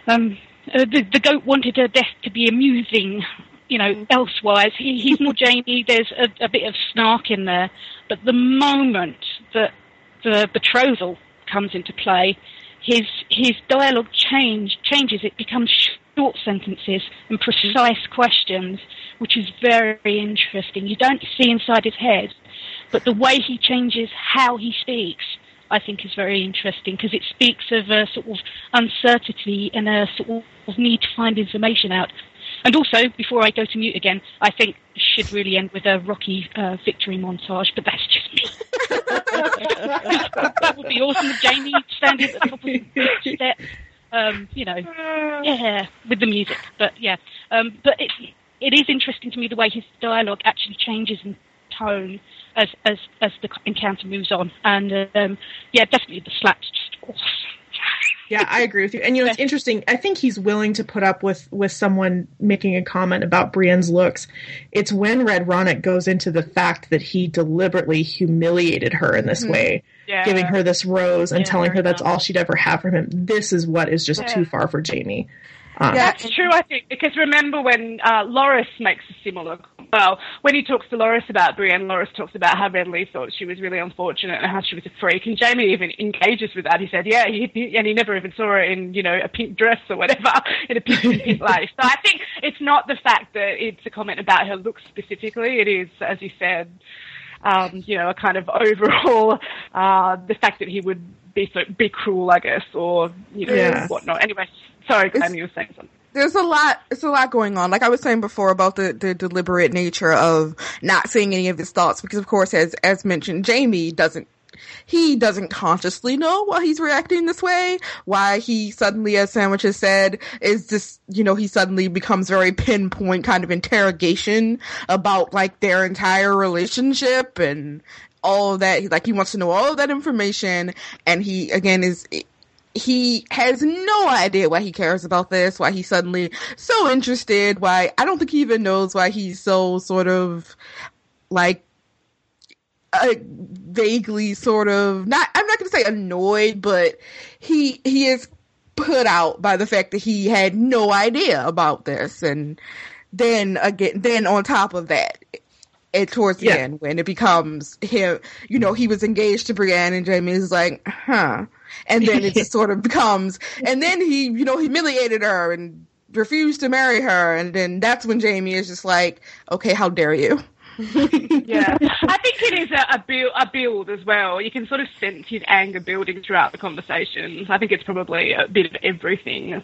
um, uh, the, the goat wanted her death to be amusing. You know, mm. elsewise he, he's more <laughs> Jaime. There's a, a bit of snark in there, but the moment that the betrothal comes into play, his his dialogue change changes. It becomes short sentences and mm-hmm. precise questions, which is very interesting. You don't see inside his head, but the way he changes how he speaks, I think, is very interesting because it speaks of a sort of uncertainty and a sort of need to find information out. And also, before I go to mute again, I think should really end with a Rocky uh, victory montage, but that's just me. <laughs> that would be awesome. Jaime standing at the top of the step, um, you know, yeah, with the music. But yeah, um, but it it is interesting to me the way his dialogue actually changes in tone as as as the encounter moves on. And um, yeah, definitely the slaps just awesome. Yeah, I agree with you. And you know, it's interesting. I think he's willing to put up with with someone making a comment about Brienne's looks. It's when Red Ronnet goes into the fact that he deliberately humiliated her in this way, Yeah. giving her this rose and Yeah, telling her that's all she'd ever have from him. This is what is just Yeah. too far for Jaime. Um, Yeah. That's true, I think, because remember when uh, Loras makes a similar. Well, when he talks to Loras about Brienne, Loras talks about how Renly thought she was really unfortunate and how she was a freak, and Jaime even engages with that. He said, "Yeah," he, he- and he never even saw her in, you know, a pink dress or whatever <laughs> in a pink, pink <laughs> lace. So I think it's not the fact that it's a comment about her looks specifically. It is, as you said, um, you know, a kind of overall uh, the fact that he would be so be cruel, I guess, or you know, Yes. whatnot. Anyway, sorry, Glenn, you were saying something. There's a lot it's a lot going on. Like i was saying before about the, the deliberate nature of not seeing any of his thoughts because of course as as mentioned jaime doesn't he doesn't consciously know why he's reacting this way. Why he suddenly as sandwich has said is this you know he suddenly becomes very pinpoint kind of interrogation about like their entire relationship and all of that. Like he wants to know all of that information and he again is he has no idea why he cares about this, why he's suddenly so interested, why I don't think he even knows why he's so sort of like uh, vaguely sort of not I'm not going to say annoyed, but he he is put out by the fact that he had no idea about this and then again then on top of that it towards the Yeah. end when it becomes him you know he was engaged to Brienne and Jaime is like huh and then it <laughs> just sort of becomes and then he you know humiliated her and refused to marry her. And then that's when Jaime is just like okay how dare you Yeah, <laughs> I think it is a, a, build, a build as well. You can sort of sense his anger building throughout the conversation. I think it's probably a bit of everything, and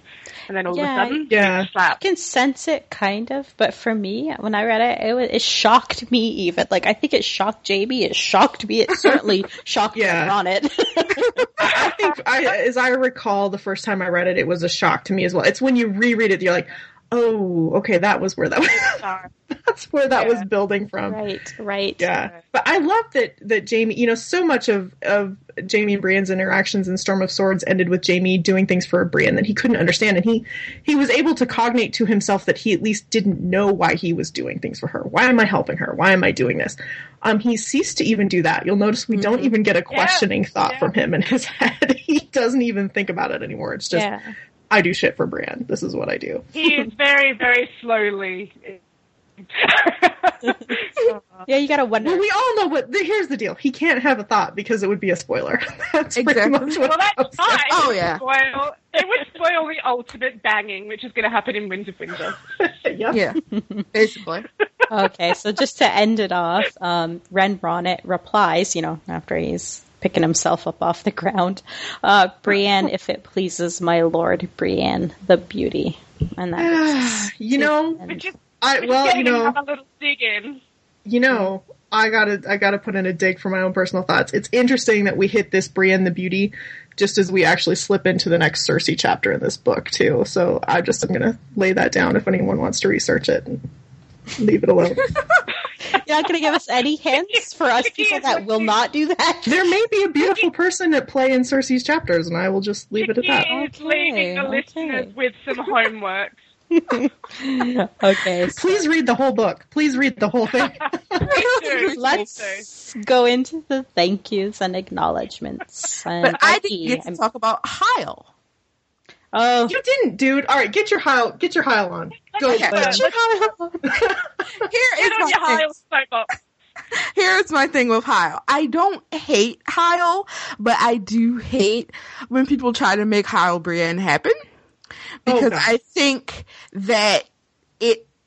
then all Yeah, of a sudden, Yeah. I slap. can sense it kind of, but for me, when I read it, it, was, it shocked me even. Like I think it shocked Jaime. It shocked me. It certainly <laughs> shocked Yeah. Ronnet. <laughs> I think, I, as I recall, the first time I read it, it was a shock to me as well. It's when you reread it, you're like, oh, okay, that was where that was. <laughs> That's where that Yeah. was building from. right, right. Yeah, but I love that that Jaime. You know, so much of of Jaime and Brienne's interactions in Storm of Swords ended with Jaime doing things for Brienne that he couldn't understand, and he he was able to cognate to himself that he at least didn't know why he was doing things for her. Why am I helping her? Why am I doing this? Um, he ceased to even do that. You'll notice we don't even get a questioning thought Yeah. from him in his <laughs> head. he doesn't even think about it anymore. It's just yeah. I do shit for Brienne. This is what I do. He is very, very slowly. <laughs> Yeah, you gotta wonder. Well, we all know what. The, here's the deal. He can't have a thought because it would be a spoiler. <laughs> that's pretty Exactly. much what well, I that's fine. Oh, It yeah. Spoil, it would spoil the ultimate banging, which is going to happen in Winds of Winter. <laughs> Yep. Yeah, basically. okay, so just to end it off, um, Red Ronnet replies, you know, after he's picking himself up off the ground, uh, Brienne, if it pleases my lord, Brienne, the beauty. And that is you know, Which is, I well, you know, a little dig in. you know, I gotta, I gotta put in a dig for my own personal thoughts. It's interesting that we hit this Brienne the Beauty just as we actually slip into the next Cersei chapter in this book too. So I just am gonna lay that down if anyone wants to research it and leave it alone. You're not going to give us any hints for us people that will not do that? there may be a beautiful person at play in Cersei's chapters, and I will just leave it at that. He is leaving the Okay, listeners with some homework. <laughs> okay, so Please read the whole book. Please read the whole thing. <laughs> let's go into the thank yous and acknowledgments. And But I Becky, didn't get to I'm- talk about Hyle. Oh, you didn't, dude. All right, get your Hyle, get your Hyle on. Go. Okay. Glenn. <laughs> Here is Get on my your thing. high. Here's my thing with Hyle. I don't hate Hyle, but I do hate when people try to make Hyle Brienne happen. Oh, because Oh, I think that it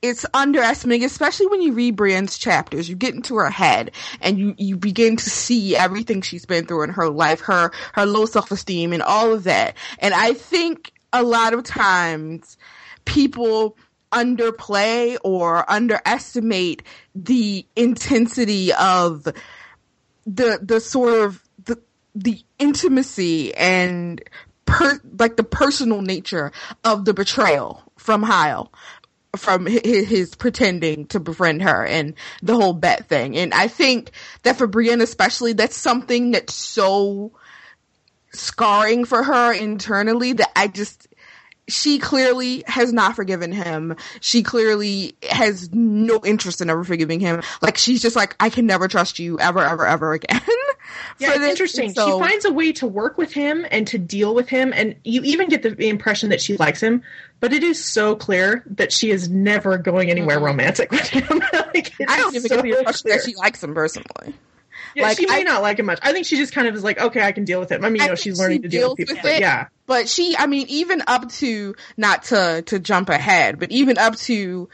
it's underestimating, especially when you read Brienne's chapters. You get into her head and you, you begin to see everything she's been through in her life, her her low self esteem and all of that. And I think a lot of times people underplay or underestimate the intensity of the the sort of the the intimacy and per, like the personal nature of the betrayal from Hyle from his, his pretending to befriend her and the whole bet thing and I think that for Brienne especially that's something that's so scarring for her internally that I just she clearly has not forgiven him. She clearly has no interest in ever forgiving him. Like she's just like, I can never trust you ever, ever, ever again. <laughs> Yeah, it's interesting. So- she finds a way to work with him and to deal with him, and you even get the impression that she likes him. But it is so clear that she is never going anywhere mm-hmm. romantic with him. <laughs> like, I don't even so get the impression that she likes him personally. Yeah, like, she may I- not like him much. I think she just kind of is like, okay, I can deal with him. I mean, you I know, she's she learning to deal with people. with it. yeah, But she, I mean, even up to not to to jump ahead, but even up to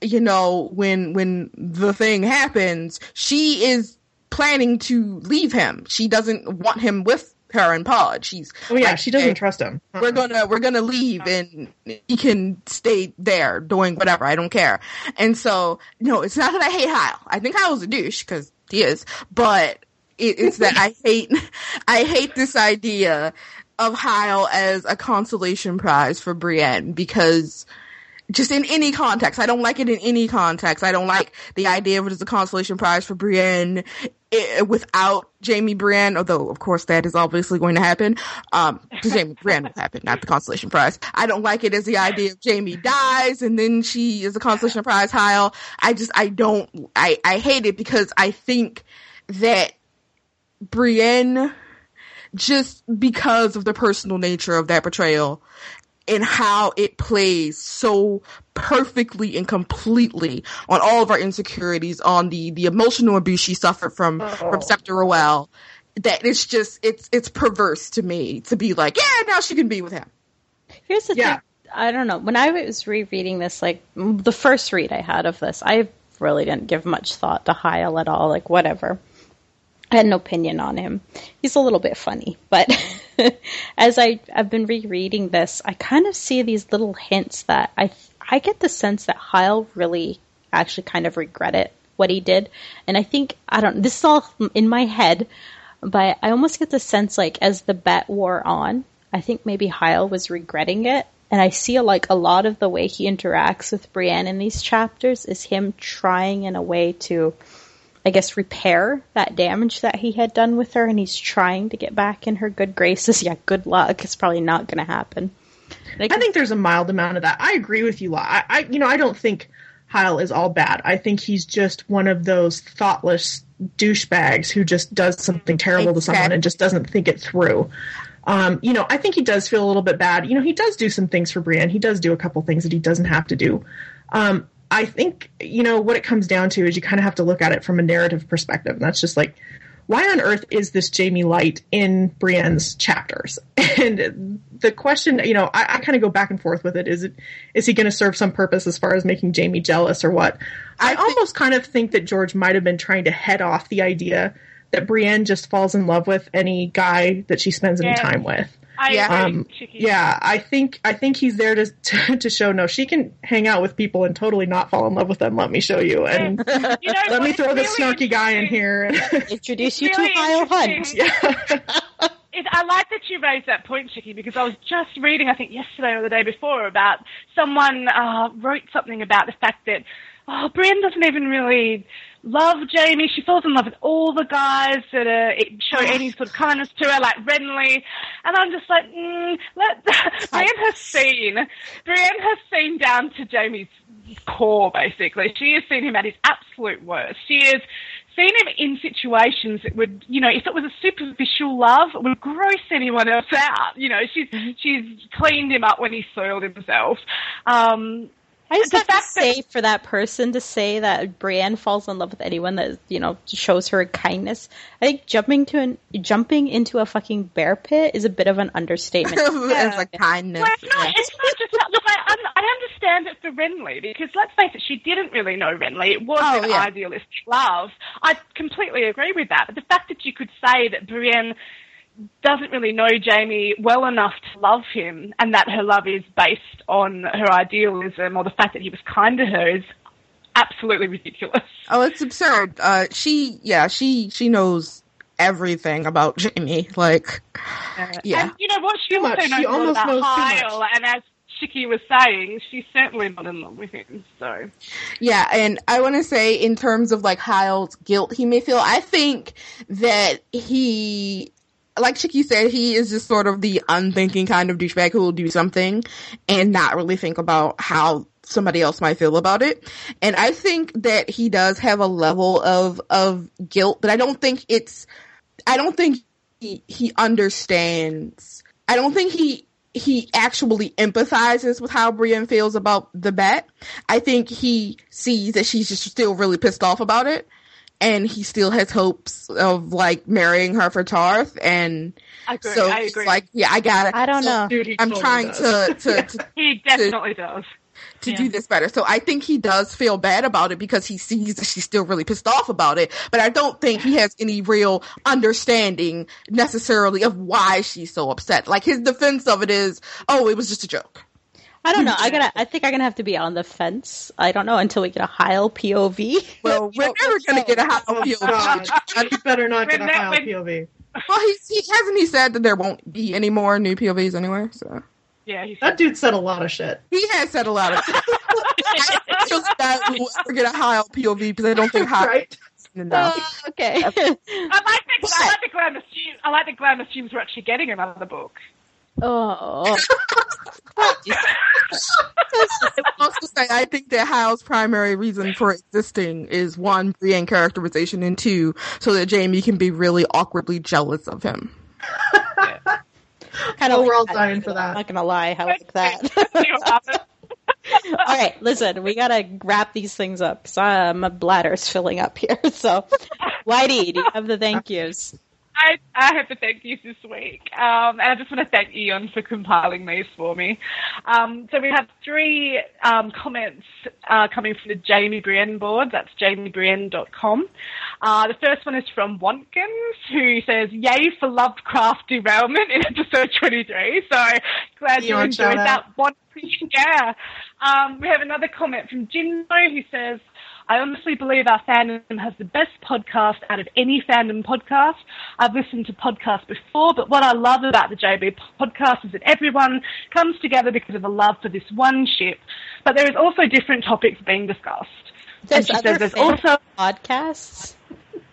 you know when when the thing happens, she is planning to leave him. She doesn't want him with her and Pod. She's oh yeah, like, she doesn't "Hey, trust him. Uh-uh. we're gonna we're gonna leave and he can stay there doing whatever i don't care and so no it's not that i hate Hyle. i think Hyle's a douche because he is but it, it's that i hate i hate this idea of Hyle as a consolation prize for brienne because just in any context. I don't like it in any context. I don't like the idea of it as a consolation prize for Brienne i without Jaime Brienne, although of course that is obviously going to happen. Um, Jaime Brienne will happen, not the consolation prize. I don't like it as the idea of Jaime dies and then she is a consolation prize Hyle. I just, I don't, I, I hate it because I think that Brienne, just because of the personal nature of that betrayal, and how it plays so perfectly and completely on all of our insecurities, on the the emotional abuse she suffered from from oh. Septa Roelle, that it's just it's it's perverse to me to be like, yeah, now she can be with him. Here's the Yeah. thing. I don't know. When I was rereading this, like the first read I had of this, I really didn't give much thought to Hyle at all. Like whatever. I had no opinion on him. He's a little bit funny, but <laughs> <laughs> as I I've been rereading this, I kind of see these little hints that I I get the sense that Hyle really actually kind of regretted what he did, and I think I don't. This is all in my head, but I almost get the sense like as the bet wore on, I think maybe Hyle was regretting it. And I see like a lot of the way he interacts with Brienne in these chapters is him trying in a way to, I guess, repair that damage that he had done with her, and he's trying to get back in her good graces. <laughs> Yeah, good luck. It's probably not going to happen. I think there's a mild amount of that. I agree with you, La. I, I you know, I don't think Hyle is all bad. I think he's just one of those thoughtless douchebags who just does something terrible to someone and just doesn't think it through. Um, you know, I think he does feel a little bit bad. You know, he does do some things for Brienne. He does do a couple things that he doesn't have to do. Um, I think, you know, what it comes down to is you kind of have to look at it from a narrative perspective. And that's just like, why on earth is this Jaime Light in Brienne's chapters? <laughs> And the question, you know, I, I kind of go back and forth with it. Is it is he going to serve some purpose as far as making Jaime jealous or what? I, almost kind of think that George might have been trying to head off the idea that Brienne just falls in love with any guy that she spends any Yeah. time with. I Yeah. Um, yeah, I think I think he's there to, to to show no, she can hang out with people and totally not fall in love with them. Let me show you, and You know <laughs> let me it's throw this really snarky guy in interesting. here. <laughs> Introduce you really to Hyle Hunt. yeah, <laughs> It, I like that you raised that point, Chicky, because I was just reading, I think yesterday or the day before, about someone uh, wrote something about the fact that oh, Brienne doesn't even really love Jaime. She falls in love with all the guys that it show any sort of kindness to her, like Renly. And I'm just like, mm, let, <laughs> Brienne has seen, Brienne has seen down to Jaime's core, basically. She has seen him at his absolute worst. She has seen him in situations that would, you know, if it was a superficial love, it would gross anyone else out. You know, she's she's cleaned him up when he soiled himself. Um, I just The have to fact that- say, for that person to say that Brienne falls in love with anyone that you know shows her kindness, I think jumping to an jumping into a fucking bear pit is a bit of an understatement. <laughs> it's like kindness. Well, it's not, it's not just that. Look, I, I understand it for Renly because let's face it, she didn't really know Renly. It was Oh, an yeah. idealistic love. I completely agree with that. But the fact that you could say that Brienne doesn't really know Jaime well enough to love him and that her love is based on her idealism or the fact that he was kind to her is absolutely ridiculous. Oh, it's absurd. Uh, she, yeah, she, she knows everything about Jaime. Like, yeah. And you know what? She Too also much. knows She almost about knows too Hyle, much. and as Chicky was saying, she's certainly not in love with him. So Yeah, and I want to say in terms of like Hyle's guilt he may feel, I think that he, like Chicky said, he is just sort of the unthinking kind of douchebag who will do something and not really think about how somebody else might feel about it. And I think that he does have a level of, of guilt, but I don't think it's, I don't think he, he understands, I don't think he, he actually empathizes with how Brienne feels about the bet. I think he sees that she's just still really pissed off about it. And he still has hopes of like marrying her for Tarth. And I agree. so I it's agree. like, yeah, I got it. I don't So know. Dude, I'm totally trying to, to, <laughs> to he definitely does. to Yeah. do this better. So I think he does feel bad about it because he sees that she's still really pissed off about it. But I don't think he has any real understanding necessarily of why she's so upset. Like his defense of it is, oh, it was just a joke. I don't know. I gotta. <laughs> I think I'm gonna have to be on the fence. I don't know until we get a Hyle POV. Well, we're never going to get a high Oh, POV. God. You better not get a When that- Hyle when- POV. Well, he's, he hasn't he said that there won't be any more new POVs anywhere. So Yeah, he's That dude said a lot of shit. he has said a lot of. Shit. I feel bad we will ever get a high POV because I don't think high Right? enough. Oh, okay. I like that. I like the Glam assumes. I like the Glam assumes we're actually getting another book. Oh. I also say I think that Hyle's primary reason for existing is one, Brienne characterization, and two, so that Jaime can be really awkwardly jealous of him. kind Oh, of we're all dying for I'm that. not gonna lie. I like that. See what happens. All right, listen, we gotta wrap these things up because uh, my bladder's filling up here. <laughs> So, Whitey, do you have the thank yous? I, I have to thank you this week. Um, and I just want to thank Eon for compiling these for me. Um, so we have three um, comments uh, coming from the Jaime Brienne board. That's jamiebrienne.com. Uh, the first one is from Watkins, who says, Yay for Lovecraft derailment in episode 23. So glad you Eon, enjoyed that one. <laughs> yeah. Um, we have another comment from Jinmo, who says, I honestly believe our fandom has the best podcast out of any fandom podcast. I've listened to podcasts before, but what I love about the JB podcast is that everyone comes together because of a love for this one ship. But there is also different topics being discussed. And she says there's also podcasts.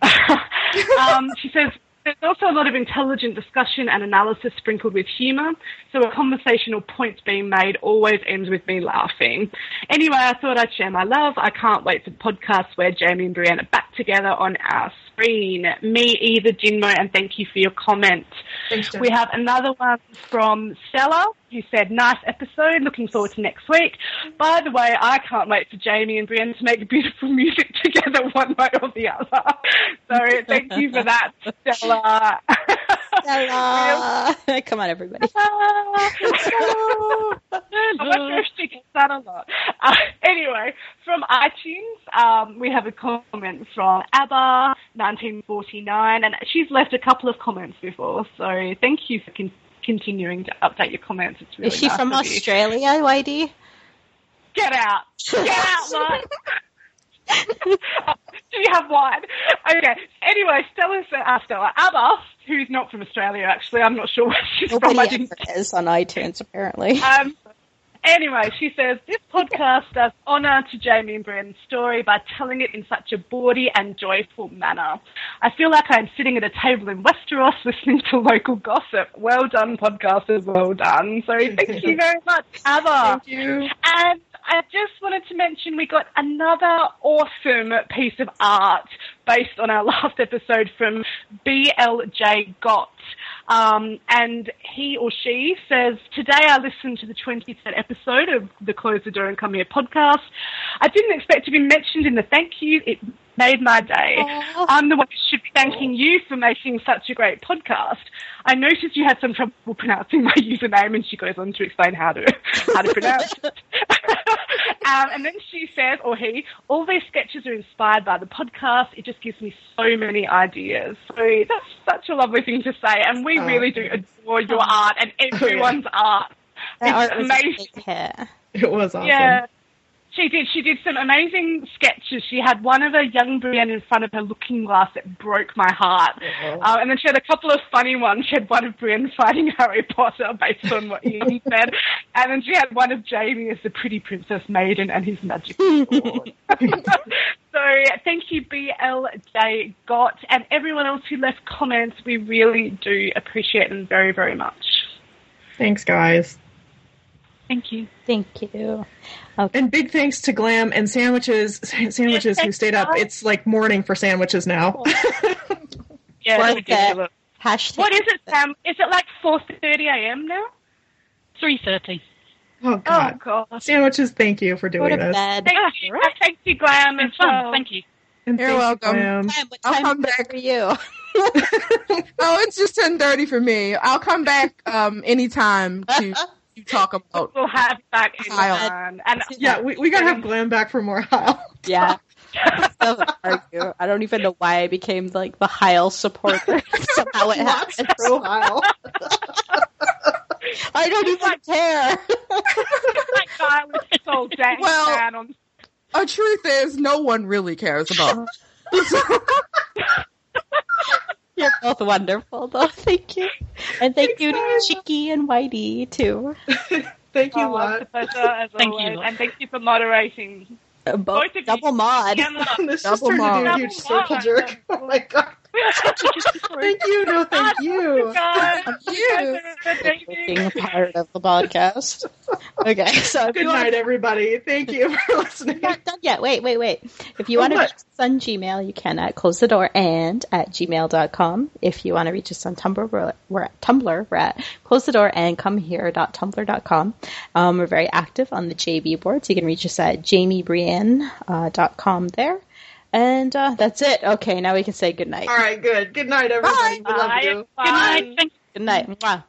<laughs> um, she says there's also a lot of intelligent discussion and analysis sprinkled with humour, so a conversational point being made always ends with me laughing. Anyway, I thought I'd share my love. I can't wait for podcasts where Jaime and Brianna are back together on our Me either, Jinmo, and thank you for your comment. Thanks, We have another one from Stella who said, nice episode, looking forward to next week. By the way, I can't wait for Jaime and Brienne to make beautiful <laughs> music together one way or the other. <laughs> So thank you for that, Stella. <laughs> Stella. <laughs> Come on, everybody. <laughs> I wonder if she gets that a lot. Uh, anyway, from iTunes, um, we have a comment from ABBA, 1949, and she's left a couple of comments before, so thank you for con- continuing to update your comments. It's really Is she nice from of you. Australia, Whitey? Get out! Get out, <laughs> Mark! Do you have one? Okay. Anyway, Stella, uh, Stella ABBA, who's not from Australia, actually, I'm not sure where she's from. I Nobody didn't is on iTunes, apparently. <laughs> um, anyway, she says this podcast does honour to Jaime and Brienne's story by telling it in such a bawdy and joyful manner. I feel like I'm sitting at a table in Westeros listening to local gossip. Well done, podcasters. Well done. So thank you very much, Abba. Thank you. And I just wanted to mention we got another awesome piece of art based on our <laughs> last episode from BLJ Gott. Um, and he or she says, Today I listened to the 23rd episode of the Close the Door and Come Here podcast. I didn't expect to be mentioned in the thank you. It made my day. Aw. I'm the one who should be thanking you for making such a great podcast. I noticed you had some trouble pronouncing my <laughs> username, and she goes on to explain how to how to pronounce it. <laughs> um, and then she says, or he, all these sketches are inspired by the podcast. It just gives me so many ideas. So that's such a lovely thing to say, and we Oh. really do adore your oh. art and <laughs> oh, everyone's art. That It's art was a amazing. big hit. It was awesome. Yeah. She did. She did some amazing sketches. She had one of a young Brienne in front of her looking glass that broke my heart. Uh, and then she had a couple of funny ones. She had one of Brienne fighting <laughs> Harry Potter based on what Ian <laughs> said. And then she had one of Jaime as the pretty princess maiden and his magic sword. <laughs> so thank you, BLJ Got, and everyone else who left comments. We really do appreciate them very, very much. Thanks, guys. Thank you. Thank you. And big thanks to Glam and Sandwiches, Sandwiches who stayed up. It's like morning for sandwiches now. Yeah, Worth it's ridiculous. Hashtag. What is it, Sam? Is it like 4.30 a.m. now? 3.30. oh Oh, God. God. Sandwiches, thank you for doing this. bed. Thank you. And Thank you, Glam. as It's fun. well. Thank you. And You're thank you, welcome. Glam. Time, I'll come back. for you? <laughs> Oh, it's just ten thirty for me. I'll come back um anytime to <laughs> to talk about. We'll have you back Kyle. And Yeah, we, we gotta have Glam back for more Hyle. Yeah. <laughs> Argue. I don't even know why I became like the Hyle supporter. <laughs> Somehow it Lots happened. pro Hyle. <laughs> I don't even care. that guy was so dang Well- on A truth is, no one really cares about. You're both wonderful, though. <laughs> Thank you, and thank Thanks, you to guys. Chicky and Whitey too. <laughs> Thank you, Oh, Lot. it's a Thank you, always. Lot. And thank you for moderating. Uh, both Both of you. double mod. Gemma. <laughs> This just Double turned into a huge Double circle mod. jerk. Oh my god. Thank you, no thank you. Guys, you. Thank Being a part of the podcast. Okay, so Good you want night, everybody. Thank you for <laughs> listening. not done yet. Wait, wait, wait. If you Oh, want to reach us on Gmail, you can at close the door and at gmail.com. If you want to reach us on Tumblr, we're, we're at Tumblr. We're at close the door and come here.tumblr.com. Um, we're very active on the JB board, so you can reach us at jamiebrienne.com uh, dot com there. And uh, that's it. Okay, now we can say goodnight. All right, good. Good night, everybody. We love Bye. you. Bye. Good night. Good night. Mwah.